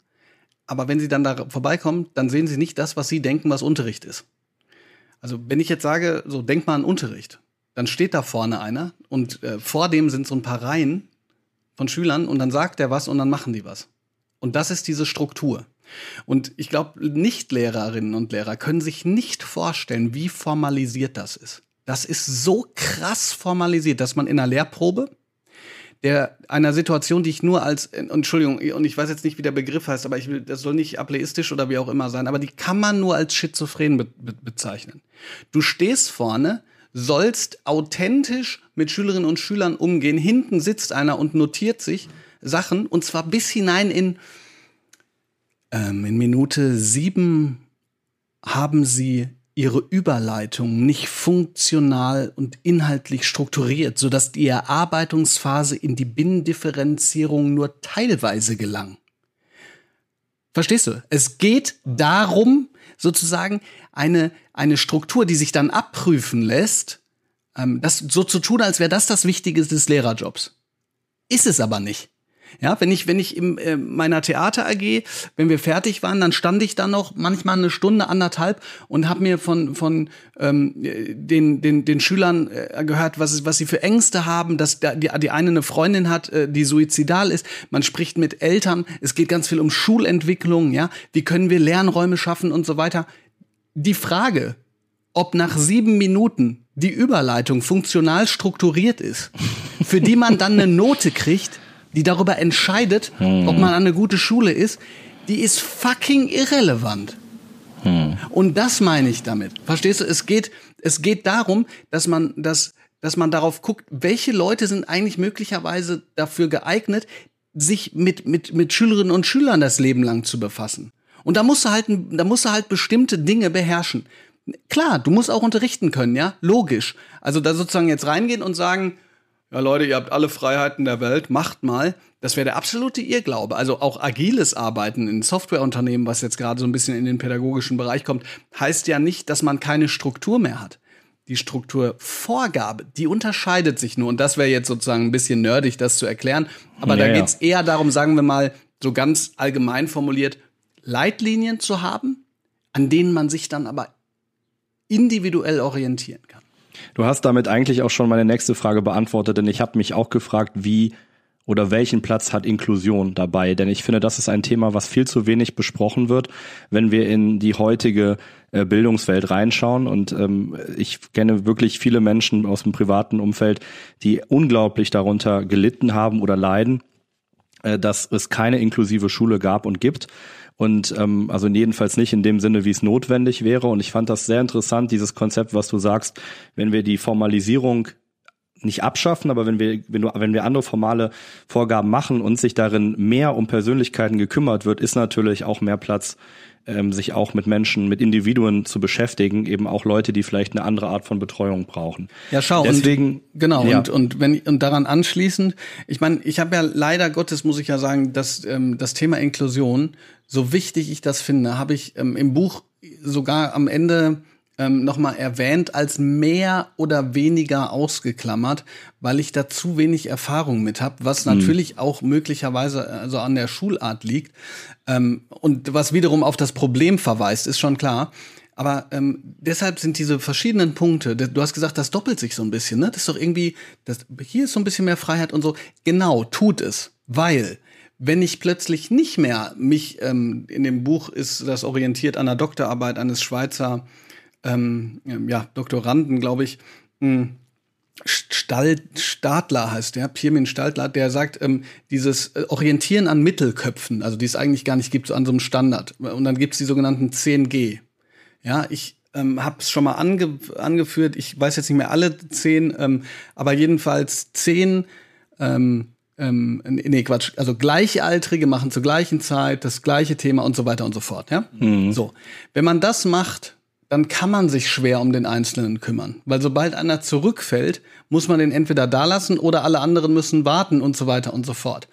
Speaker 2: aber wenn Sie dann da vorbeikommen, dann sehen Sie nicht das, was Sie denken, was Unterricht ist. Also wenn ich jetzt sage, so denk mal an Unterricht, dann steht da vorne einer und äh, vor dem sind so ein paar Reihen von Schülern und dann sagt er was und dann machen die was. Und das ist diese Struktur. Und ich glaube, Nicht-Lehrerinnen und Lehrer können sich nicht vorstellen, wie formalisiert das ist. Das ist so krass formalisiert, dass man in einer Lehrprobe der einer Situation, die ich nur als, Entschuldigung, und ich weiß jetzt nicht, wie der Begriff heißt, aber ich will, das soll nicht ableistisch oder wie auch immer sein, aber die kann man nur als schizophren be be bezeichnen. Du stehst vorne, sollst authentisch mit Schülerinnen und Schülern umgehen. Hinten sitzt einer und notiert sich Sachen und zwar bis hinein in, ähm, in Minute sieben haben sie ihre Überleitung nicht funktional und inhaltlich strukturiert, sodass die Erarbeitungsphase in die Binnendifferenzierung nur teilweise gelang. Verstehst du? Es geht darum, sozusagen eine, eine Struktur, die sich dann abprüfen lässt, ähm, das so zu tun, als wäre das das Wichtige des Lehrerjobs. Ist es aber nicht. Ja, wenn ich, wenn ich in äh, meiner Theater AG, wenn wir fertig waren, dann stand ich da noch manchmal eine Stunde, anderthalb und habe mir von, von ähm, den, den, den Schülern äh, gehört, was, was sie für Ängste haben, dass da, die, die eine eine Freundin hat, äh, die suizidal ist. Man spricht mit Eltern, es geht ganz viel um Schulentwicklung, ja, wie können wir Lernräume schaffen und so weiter. Die Frage, ob nach sieben Minuten die Überleitung funktional strukturiert ist, für die man dann eine Note kriegt, die darüber entscheidet, hm. ob man an eine gute Schule ist, die ist fucking irrelevant. Hm. Und das meine ich damit. Verstehst du? Es geht, es geht darum, dass man, dass, dass man darauf guckt, welche Leute sind eigentlich möglicherweise dafür geeignet, sich mit, mit, mit Schülerinnen und Schülern das Leben lang zu befassen. Und da musst du halt, da musst du halt bestimmte Dinge beherrschen. Klar, du musst auch unterrichten können, ja, logisch. Also da sozusagen jetzt reingehen und sagen, ja Leute, ihr habt alle Freiheiten der Welt, macht mal. Das wäre der absolute Irrglaube. Also auch agiles Arbeiten in Softwareunternehmen, was jetzt gerade so ein bisschen in den pädagogischen Bereich kommt, heißt ja nicht, dass man keine Struktur mehr hat. Die Strukturvorgabe, die unterscheidet sich nur. Und das wäre jetzt sozusagen ein bisschen nerdig, das zu erklären. Aber ja, da geht es eher darum, sagen wir mal, so ganz allgemein formuliert, Leitlinien zu haben, an denen man sich dann aber individuell orientieren kann.
Speaker 1: Du hast damit eigentlich auch schon meine nächste Frage beantwortet, denn ich habe mich auch gefragt, wie oder welchen Platz hat Inklusion dabei? Denn ich finde, das ist ein Thema, was viel zu wenig besprochen wird, wenn wir in die heutige äh, Bildungswelt reinschauen. Und ähm, ich kenne wirklich viele Menschen aus dem privaten Umfeld, die unglaublich darunter gelitten haben oder leiden, äh, dass es keine inklusive Schule gab und gibt. Und ähm, also jedenfalls nicht in dem Sinne, wie es notwendig wäre. Und ich fand das sehr interessant, dieses Konzept, was du sagst, wenn wir die Formalisierung nicht abschaffen, aber wenn wir, wenn, du, wenn wir andere formale Vorgaben machen und sich darin mehr um Persönlichkeiten gekümmert wird, ist natürlich auch mehr Platz ähm, sich auch mit Menschen, mit Individuen zu beschäftigen, eben auch Leute, die vielleicht eine andere Art von Betreuung brauchen.
Speaker 2: Ja, schau, deswegen und, genau ja. und und wenn und daran anschließend, ich meine, ich habe ja leider Gottes muss ich ja sagen, dass ähm, das Thema Inklusion, so wichtig ich das finde, habe ich ähm, im Buch sogar am Ende ähm, nochmal erwähnt als mehr oder weniger ausgeklammert, weil ich da zu wenig Erfahrung mit habe, was hm. natürlich auch möglicherweise also an der Schulart liegt ähm, und was wiederum auf das Problem verweist, ist schon klar. Aber ähm, deshalb sind diese verschiedenen Punkte, du hast gesagt, das doppelt sich so ein bisschen, ne? Das ist doch irgendwie, das, hier ist so ein bisschen mehr Freiheit und so. Genau, tut es, weil wenn ich plötzlich nicht mehr mich, ähm, in dem Buch ist das orientiert an der Doktorarbeit eines Schweizer ähm, ja, Doktoranden, glaube ich, hm, Stall, Stadler heißt der, Pirmin Stadler, der sagt, ähm, dieses äh, Orientieren an Mittelköpfen, also die es eigentlich gar nicht gibt, so an so einem Standard. Und dann gibt's die sogenannten 10G. Ja, ich ähm, habe es schon mal ange angeführt, ich weiß jetzt nicht mehr alle zehn, ähm, aber jedenfalls zehn, ähm, ähm, nee, Quatsch, also Gleichaltrige machen zur gleichen Zeit das gleiche Thema und so weiter und so fort. Ja? Mhm. So, wenn man das macht, dann kann man sich schwer um den Einzelnen kümmern. Weil sobald einer zurückfällt, muss man den entweder da lassen oder alle anderen müssen warten und so weiter und so fort.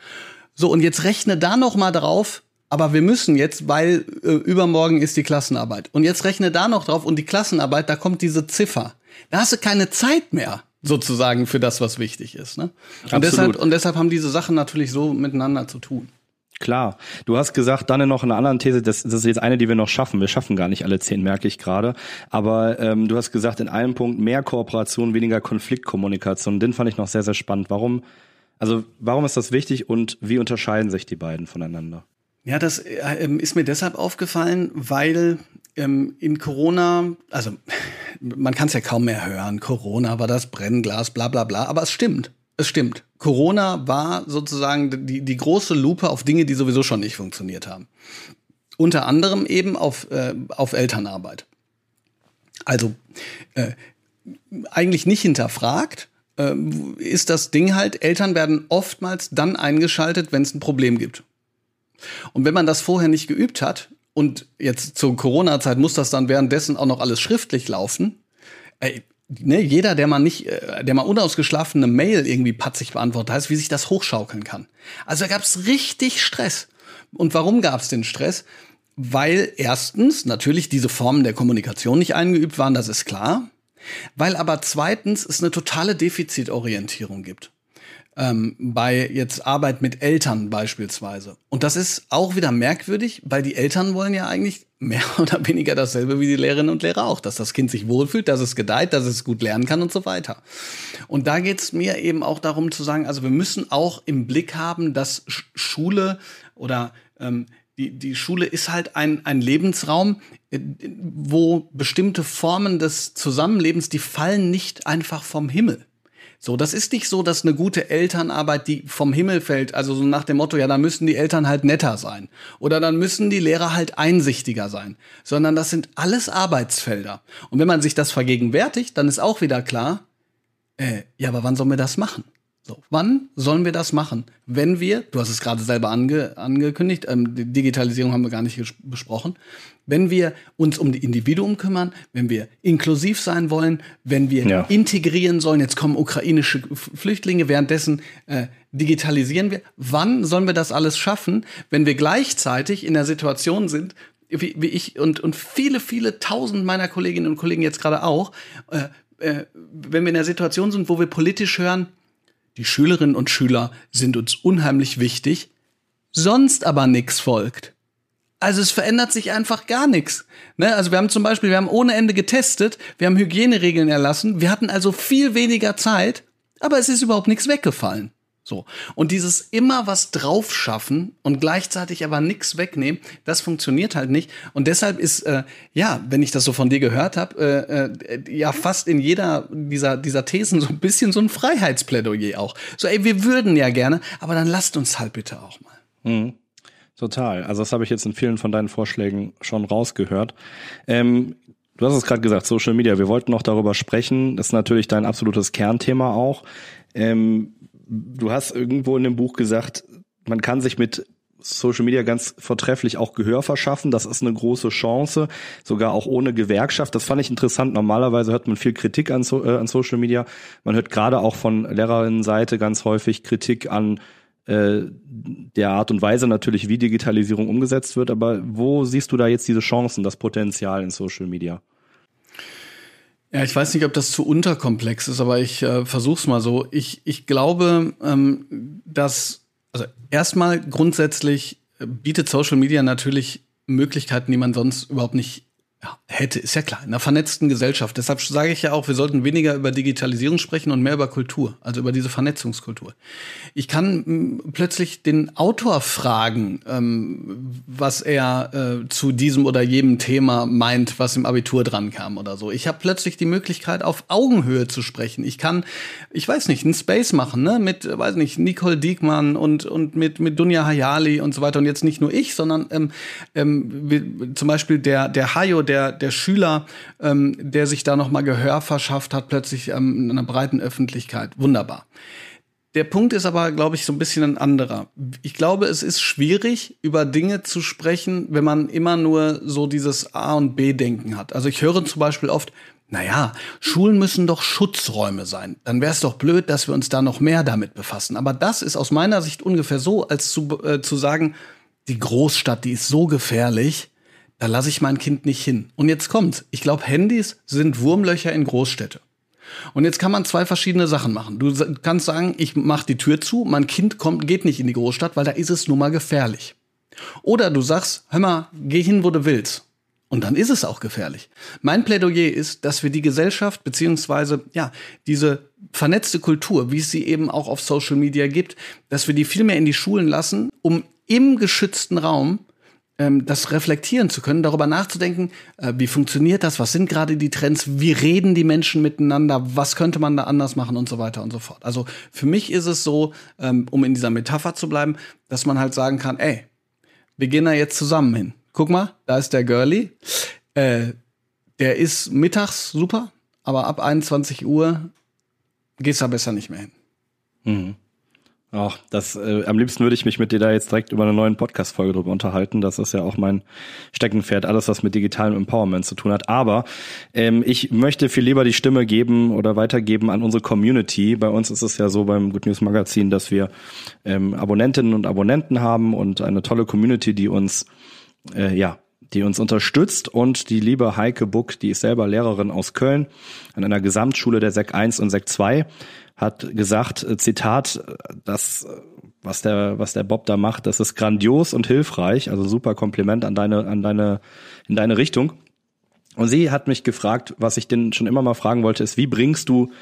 Speaker 2: So, und jetzt rechne da noch mal drauf, aber wir müssen jetzt, weil äh, übermorgen ist die Klassenarbeit. Und jetzt rechne da noch drauf und die Klassenarbeit, da kommt diese Ziffer. Da hast du keine Zeit mehr sozusagen für das, was wichtig ist. Ne? Und, deshalb, und deshalb haben diese Sachen natürlich so miteinander zu tun.
Speaker 1: Klar. Du hast gesagt, dann noch eine andere These, das, das ist jetzt eine, die wir noch schaffen. Wir schaffen gar nicht alle zehn, merke ich gerade. Aber ähm, du hast gesagt, in einem Punkt mehr Kooperation, weniger Konfliktkommunikation. Den fand ich noch sehr, sehr spannend. Warum, also warum ist das wichtig und wie unterscheiden sich die beiden voneinander?
Speaker 2: Ja, das äh, ist mir deshalb aufgefallen, weil ähm, in Corona, also <laughs> man kann es ja kaum mehr hören, Corona war das Brennglas, bla bla bla, aber es stimmt das stimmt. Corona war sozusagen die, die große Lupe auf Dinge, die sowieso schon nicht funktioniert haben. Unter anderem eben auf, äh, auf Elternarbeit. Also äh, eigentlich nicht hinterfragt, äh, ist das Ding halt, Eltern werden oftmals dann eingeschaltet, wenn es ein Problem gibt. Und wenn man das vorher nicht geübt hat, und jetzt zur Corona-Zeit muss das dann währenddessen auch noch alles schriftlich laufen, ey, ne, jeder, der mal nicht, äh, der mal unausgeschlafene Mail irgendwie patzig beantwortet, heißt, wie sich das hochschaukeln kann. Also da gab es richtig Stress. Und warum gab es den Stress? Weil erstens natürlich diese Formen der Kommunikation nicht eingeübt waren, das ist klar. Weil aber zweitens es eine totale Defizitorientierung gibt. Ähm, bei jetzt Arbeit mit Eltern beispielsweise. Und das ist auch wieder merkwürdig, weil die Eltern wollen ja eigentlich mehr <laughs> oder weniger dasselbe wie die Lehrerinnen und Lehrer auch, dass das Kind sich wohlfühlt, dass es gedeiht, dass es gut lernen kann und so weiter. Und da geht es mir eben auch darum zu sagen, also wir müssen auch im Blick haben, dass Schule oder ähm, die, die Schule ist halt ein, ein Lebensraum, äh, wo bestimmte Formen des Zusammenlebens, die fallen nicht einfach vom Himmel. So, das ist nicht so, dass eine gute Elternarbeit, die vom Himmel fällt, also so nach dem Motto, ja, da müssen die Eltern halt netter sein. Oder dann müssen die Lehrer halt einsichtiger sein. Sondern das sind alles Arbeitsfelder. Und wenn man sich das vergegenwärtigt, dann ist auch wieder klar, äh, ja, aber wann sollen wir das machen? So, wann sollen wir das machen? Wenn wir, du hast es gerade selber ange, angekündigt, ähm, die Digitalisierung haben wir gar nicht besprochen, wenn wir uns um die Individuum kümmern, wenn wir inklusiv sein wollen, wenn wir ja. integrieren sollen, jetzt kommen ukrainische Flüchtlinge, währenddessen äh, digitalisieren wir, wann sollen wir das alles schaffen, wenn wir gleichzeitig in der Situation sind, wie, wie ich und, und viele, viele tausend meiner Kolleginnen und Kollegen jetzt gerade auch, äh, äh, wenn wir in der Situation sind, wo wir politisch hören, die Schülerinnen und Schüler sind uns unheimlich wichtig, sonst aber nichts folgt. Also es verändert sich einfach gar nichts. Ne? Also wir haben zum Beispiel, wir haben ohne Ende getestet, wir haben Hygieneregeln erlassen, wir hatten also viel weniger Zeit, aber es ist überhaupt nichts weggefallen. So. Und dieses immer was draufschaffen und gleichzeitig aber nichts wegnehmen, das funktioniert halt nicht. Und deshalb ist, äh, ja, wenn ich das so von dir gehört habe, äh, äh, ja fast in jeder dieser, dieser Thesen so ein bisschen so ein Freiheitsplädoyer auch. So, ey, wir würden ja gerne, aber dann lasst uns halt bitte auch mal.
Speaker 1: Mhm. Total. Also das habe ich jetzt in vielen von deinen Vorschlägen schon rausgehört. Ähm, du hast es gerade gesagt, Social Media. Wir wollten noch darüber sprechen. Das ist natürlich dein absolutes Kernthema auch. Ähm, du hast irgendwo in dem Buch gesagt, man kann sich mit Social Media ganz vortrefflich auch Gehör verschaffen. Das ist eine große Chance, sogar auch ohne Gewerkschaft. Das fand ich interessant. Normalerweise hört man viel Kritik an, so, äh, an Social Media. Man hört gerade auch von Lehrerinnenseite ganz häufig Kritik an äh, der Art und Weise natürlich, wie Digitalisierung umgesetzt wird. Aber wo siehst du da jetzt diese Chancen, das Potenzial in Social Media?
Speaker 2: Ja, ich weiß nicht, ob das zu unterkomplex ist, aber ich äh, versuch's mal so. Ich, ich glaube, ähm, dass, also erstmal grundsätzlich bietet Social Media natürlich Möglichkeiten, die man sonst überhaupt nicht ja, hätte, ist ja klar, in einer vernetzten Gesellschaft. Deshalb sage ich ja auch, wir sollten weniger über Digitalisierung sprechen und mehr über Kultur, also über diese Vernetzungskultur. Ich kann m, plötzlich den Autor fragen, ähm, was er äh, zu diesem oder jedem Thema meint, was im Abitur dran kam oder so. Ich habe plötzlich die Möglichkeit, auf Augenhöhe zu sprechen. Ich kann, ich weiß nicht, einen Space machen, ne, mit, weiß nicht, Nicole Diekmann und, und mit, mit Dunja Hayali und so weiter. Und jetzt nicht nur ich, sondern ähm, ähm, wie, zum Beispiel der, der Hayo, der, der Schüler, ähm, der sich da nochmal Gehör verschafft hat, plötzlich ähm, in einer breiten Öffentlichkeit. Wunderbar. Der Punkt ist aber, glaube ich, so ein bisschen ein anderer. Ich glaube, es ist schwierig, über Dinge zu sprechen, wenn man immer nur so dieses A- und B-Denken hat. Also ich höre zum Beispiel oft, naja, Schulen müssen doch Schutzräume sein. Dann wäre es doch blöd, dass wir uns da noch mehr damit befassen. Aber das ist aus meiner Sicht ungefähr so, als zu, äh, zu sagen, die Großstadt, die ist so gefährlich, da lasse ich mein Kind nicht hin. Und jetzt kommt's. Ich glaube, Handys sind Wurmlöcher in Großstädte. Und jetzt kann man zwei verschiedene Sachen machen. Du kannst sagen, ich mache die Tür zu, mein Kind kommt, geht nicht in die Großstadt, weil da ist es nun mal gefährlich. Oder du sagst, hör mal, geh hin, wo du willst. Und dann ist es auch gefährlich. Mein Plädoyer ist, dass wir die Gesellschaft beziehungsweise ja diese vernetzte Kultur, wie es sie eben auch auf Social Media gibt, dass wir die viel mehr in die Schulen lassen, um im geschützten Raum das reflektieren zu können, darüber nachzudenken, äh, wie funktioniert das, was sind gerade die Trends, wie reden die Menschen miteinander, was könnte man da anders machen und so weiter und so fort. Also für mich ist es so, ähm, um in dieser Metapher zu bleiben, dass man halt sagen kann, ey, wir gehen da jetzt zusammen hin. Guck mal, da ist der Girlie. Äh, der ist mittags super, aber ab 21 Uhr gehst du da besser nicht mehr hin.
Speaker 1: Mhm. Ach, das, äh, am liebsten würde ich mich mit dir da jetzt direkt über eine neue Podcast-Folge drüber unterhalten. Das ist ja auch mein Steckenpferd, alles, was mit digitalem Empowerment zu tun hat. Aber ähm, ich möchte viel lieber die Stimme geben oder weitergeben an unsere Community. Bei uns ist es ja so beim Good News Magazin, dass wir ähm, Abonnentinnen und Abonnenten haben und eine tolle Community, die uns äh, ja die uns unterstützt und die liebe Heike Buck, die ist selber Lehrerin aus Köln an einer Gesamtschule der Sek 1 und Sek 2 hat gesagt, äh, Zitat, das, was der, was der Bob da macht, das ist grandios und hilfreich. Also super Kompliment an deine, an deine, in deine Richtung. Und sie hat mich gefragt, was ich denn schon immer mal fragen wollte, ist, wie bringst du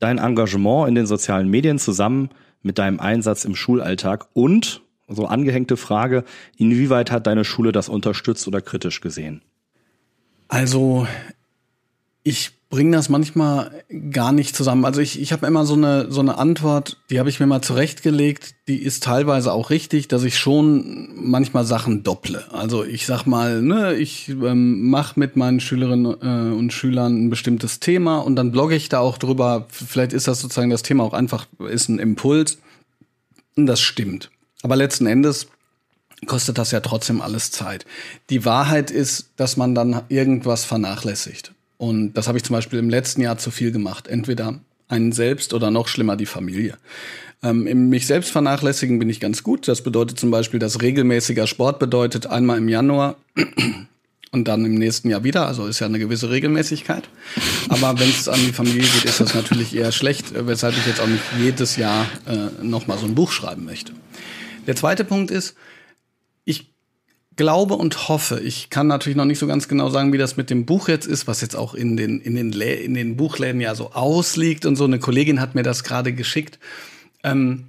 Speaker 1: dein Engagement in den sozialen Medien zusammen mit deinem Einsatz im Schulalltag? Und, so angehängte Frage, inwieweit hat deine Schule das unterstützt oder kritisch gesehen?
Speaker 2: Also, ich bringe das manchmal gar nicht zusammen. Also ich, ich habe immer so eine, so eine Antwort, die habe ich mir mal zurechtgelegt, die ist teilweise auch richtig, dass ich schon manchmal Sachen dopple. Also ich sag mal, ne, ich ähm, mache mit meinen Schülerinnen äh, und Schülern ein bestimmtes Thema und dann blogge ich da auch drüber. Vielleicht ist das sozusagen das Thema auch einfach, ist ein Impuls. Und das stimmt. Aber letzten Endes kostet das ja trotzdem alles Zeit. Die Wahrheit ist, dass man dann irgendwas vernachlässigt. Und das habe ich zum Beispiel im letzten Jahr zu viel gemacht. Entweder einen selbst oder noch schlimmer die Familie. Ähm, Im mich selbst vernachlässigen bin ich ganz gut. Das bedeutet zum Beispiel, dass regelmäßiger Sport bedeutet einmal im Januar <clears throat> und dann im nächsten Jahr wieder. Also ist ja eine gewisse Regelmäßigkeit. Aber wenn es an die Familie geht, ist das natürlich eher schlecht, weshalb ich jetzt auch nicht jedes Jahr äh, nochmal so ein Buch schreiben möchte. Der zweite Punkt ist, ich glaube und hoffe, ich kann natürlich noch nicht so ganz genau sagen, wie das mit dem Buch jetzt ist, was jetzt auch in den, in den, Lä in den Buchläden ja so ausliegt und so. Eine Kollegin hat mir das gerade geschickt, ähm,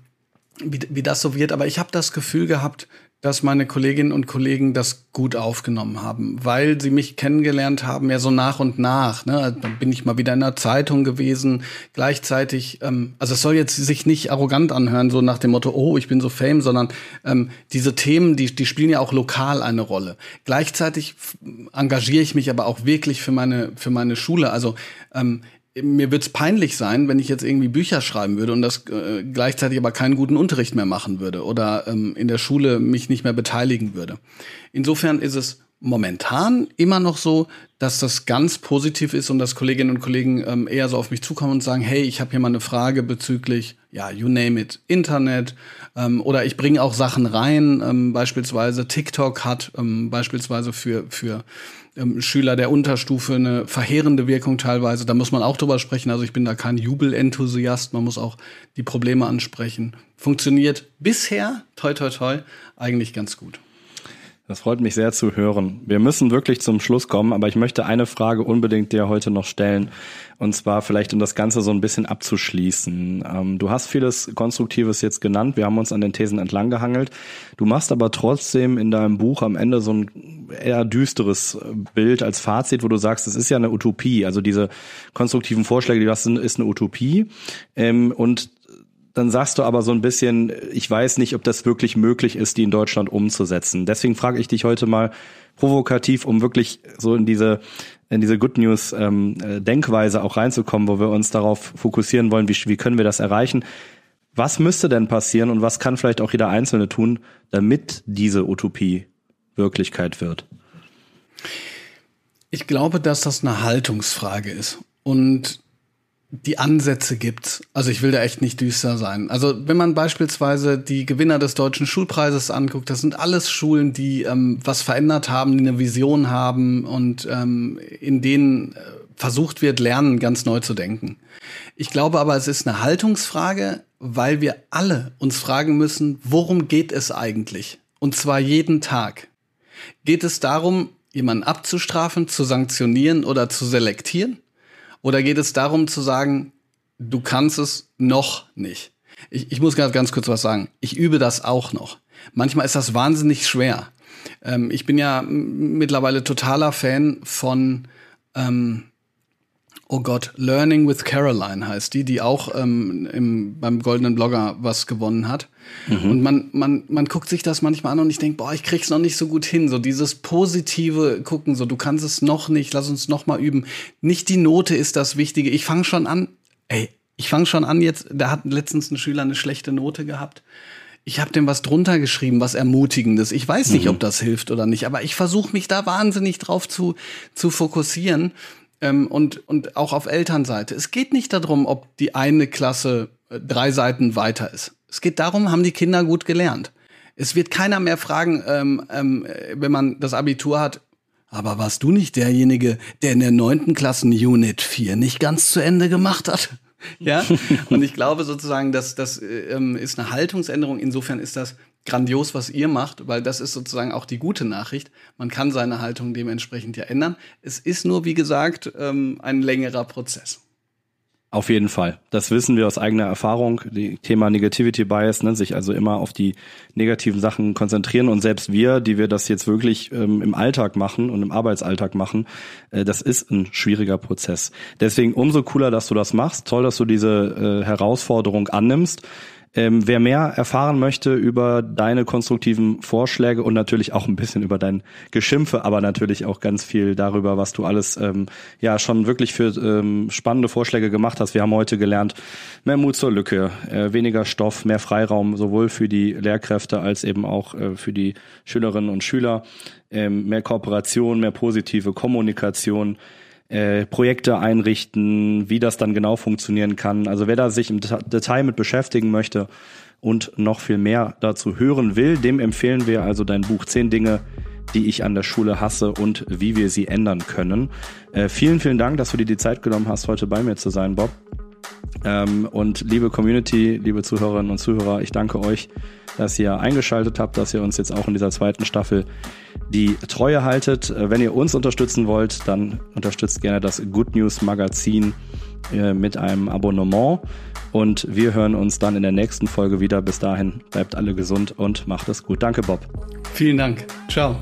Speaker 2: wie, wie das so wird. Aber ich habe das Gefühl gehabt, dass meine Kolleginnen und Kollegen das gut aufgenommen haben, weil sie mich kennengelernt haben, ja so nach und nach. Ne? Dann bin ich mal wieder in der Zeitung gewesen. Gleichzeitig, ähm, also es soll jetzt sich nicht arrogant anhören, so nach dem Motto, oh, ich bin so fame, sondern ähm, diese Themen, die, die spielen ja auch lokal eine Rolle. Gleichzeitig engagiere ich mich aber auch wirklich für meine, für meine Schule. Also ähm, mir wird's peinlich sein, wenn ich jetzt irgendwie Bücher schreiben würde und das äh, gleichzeitig aber keinen guten Unterricht mehr machen würde oder ähm, in der Schule mich nicht mehr beteiligen würde. Insofern ist es momentan immer noch so, dass das ganz positiv ist und dass Kolleginnen und Kollegen ähm, eher so auf mich zukommen und sagen, hey, ich habe hier mal eine Frage bezüglich, ja, you name it, Internet ähm, oder ich bringe auch Sachen rein, ähm, beispielsweise TikTok hat ähm, beispielsweise für, für ähm, Schüler der Unterstufe eine verheerende Wirkung teilweise. Da muss man auch drüber sprechen. Also ich bin da kein Jubelenthusiast. Man muss auch die Probleme ansprechen. Funktioniert bisher, toi toi toi, eigentlich ganz gut.
Speaker 1: Das freut mich sehr zu hören. Wir müssen wirklich zum Schluss kommen, aber ich möchte eine Frage unbedingt dir heute noch stellen. Und zwar vielleicht, um das Ganze so ein bisschen abzuschließen. Ähm, du hast vieles Konstruktives jetzt genannt. Wir haben uns an den Thesen entlang gehangelt. Du machst aber trotzdem in deinem Buch am Ende so ein eher düsteres Bild als Fazit, wo du sagst, es ist ja eine Utopie. Also diese konstruktiven Vorschläge, die du hast, ist eine Utopie. Ähm, und dann sagst du aber so ein bisschen, ich weiß nicht, ob das wirklich möglich ist, die in Deutschland umzusetzen. Deswegen frage ich dich heute mal provokativ, um wirklich so in diese in diese Good News ähm, äh, Denkweise auch reinzukommen, wo wir uns darauf fokussieren wollen, wie, wie können wir das erreichen. Was müsste denn passieren und was kann vielleicht auch jeder Einzelne tun, damit diese Utopie Wirklichkeit wird?
Speaker 2: Ich glaube, dass das eine Haltungsfrage ist. Und die Ansätze gibt. Also ich will da echt nicht düster sein. Also wenn man beispielsweise die Gewinner des deutschen Schulpreises anguckt, das sind alles Schulen, die ähm, was verändert haben, die eine Vision haben und ähm, in denen äh, versucht wird, Lernen ganz neu zu denken. Ich glaube aber, es ist eine Haltungsfrage, weil wir alle uns fragen müssen, worum geht es eigentlich? Und zwar jeden Tag. Geht es darum, jemanden abzustrafen, zu sanktionieren oder zu selektieren? Oder geht es darum zu sagen, du kannst es noch nicht? Ich, ich muss ganz, ganz kurz was sagen. Ich übe das auch noch. Manchmal ist das wahnsinnig schwer. Ähm, ich bin ja mittlerweile totaler Fan von ähm, Oh Gott, Learning with Caroline heißt die, die auch ähm, im, beim Goldenen Blogger was gewonnen hat. Mhm. Und man, man, man guckt sich das manchmal an und ich denke, boah, ich krieg's noch nicht so gut hin. So dieses positive Gucken, so du kannst es noch nicht, lass uns noch mal üben. Nicht die Note ist das Wichtige. Ich fange schon an, ey, ich fange schon an jetzt, da hat letztens ein Schüler eine schlechte Note gehabt. Ich habe dem was drunter geschrieben, was Ermutigendes. Ich weiß nicht, mhm. ob das hilft oder nicht, aber ich versuche mich da wahnsinnig drauf zu, zu fokussieren ähm, und, und auch auf Elternseite. Es geht nicht darum, ob die eine Klasse äh, drei Seiten weiter ist. Es geht darum, haben die Kinder gut gelernt. Es wird keiner mehr fragen, ähm, ähm, wenn man das Abitur hat, aber warst du nicht derjenige, der in der neunten Klassen Unit 4 nicht ganz zu Ende gemacht hat? <laughs> ja, und ich glaube sozusagen, dass das äh, ähm, ist eine Haltungsänderung. Insofern ist das grandios, was ihr macht, weil das ist sozusagen auch die gute Nachricht. Man kann seine Haltung dementsprechend ja ändern. Es ist nur, wie gesagt, ähm, ein längerer Prozess.
Speaker 1: Auf jeden Fall. Das wissen wir aus eigener Erfahrung. Die Thema Negativity Bias, ne, sich also immer auf die negativen Sachen konzentrieren und selbst wir, die wir das jetzt wirklich ähm, im Alltag machen und im Arbeitsalltag machen, äh, das ist ein schwieriger Prozess. Deswegen umso cooler, dass du das machst. Toll, dass du diese äh, Herausforderung annimmst. Ähm, wer mehr erfahren möchte über deine konstruktiven Vorschläge und natürlich auch ein bisschen über dein Geschimpfe, aber natürlich auch ganz viel darüber, was du alles ähm, ja schon wirklich für ähm, spannende Vorschläge gemacht hast. Wir haben heute gelernt, mehr Mut zur Lücke, äh, weniger Stoff, mehr Freiraum, sowohl für die Lehrkräfte als eben auch äh, für die Schülerinnen und Schüler, ähm, mehr Kooperation, mehr positive Kommunikation äh, Projekte einrichten, wie das dann genau funktionieren kann. Also wer da sich im Detail mit beschäftigen möchte und noch viel mehr dazu hören will, dem empfehlen wir also dein Buch Zehn Dinge, die ich an der Schule hasse und wie wir sie ändern können. Äh, vielen, vielen Dank, dass du dir die Zeit genommen hast, heute bei mir zu sein, Bob. Ähm, und liebe Community, liebe Zuhörerinnen und Zuhörer, ich danke euch, dass ihr eingeschaltet habt, dass ihr uns jetzt auch in dieser zweiten Staffel die Treue haltet. Äh, wenn ihr uns unterstützen wollt, dann unterstützt gerne das Good News Magazin äh, mit einem Abonnement. Und wir hören uns dann in der nächsten Folge wieder. Bis dahin bleibt alle gesund und macht es gut. Danke, Bob.
Speaker 2: Vielen Dank. Ciao.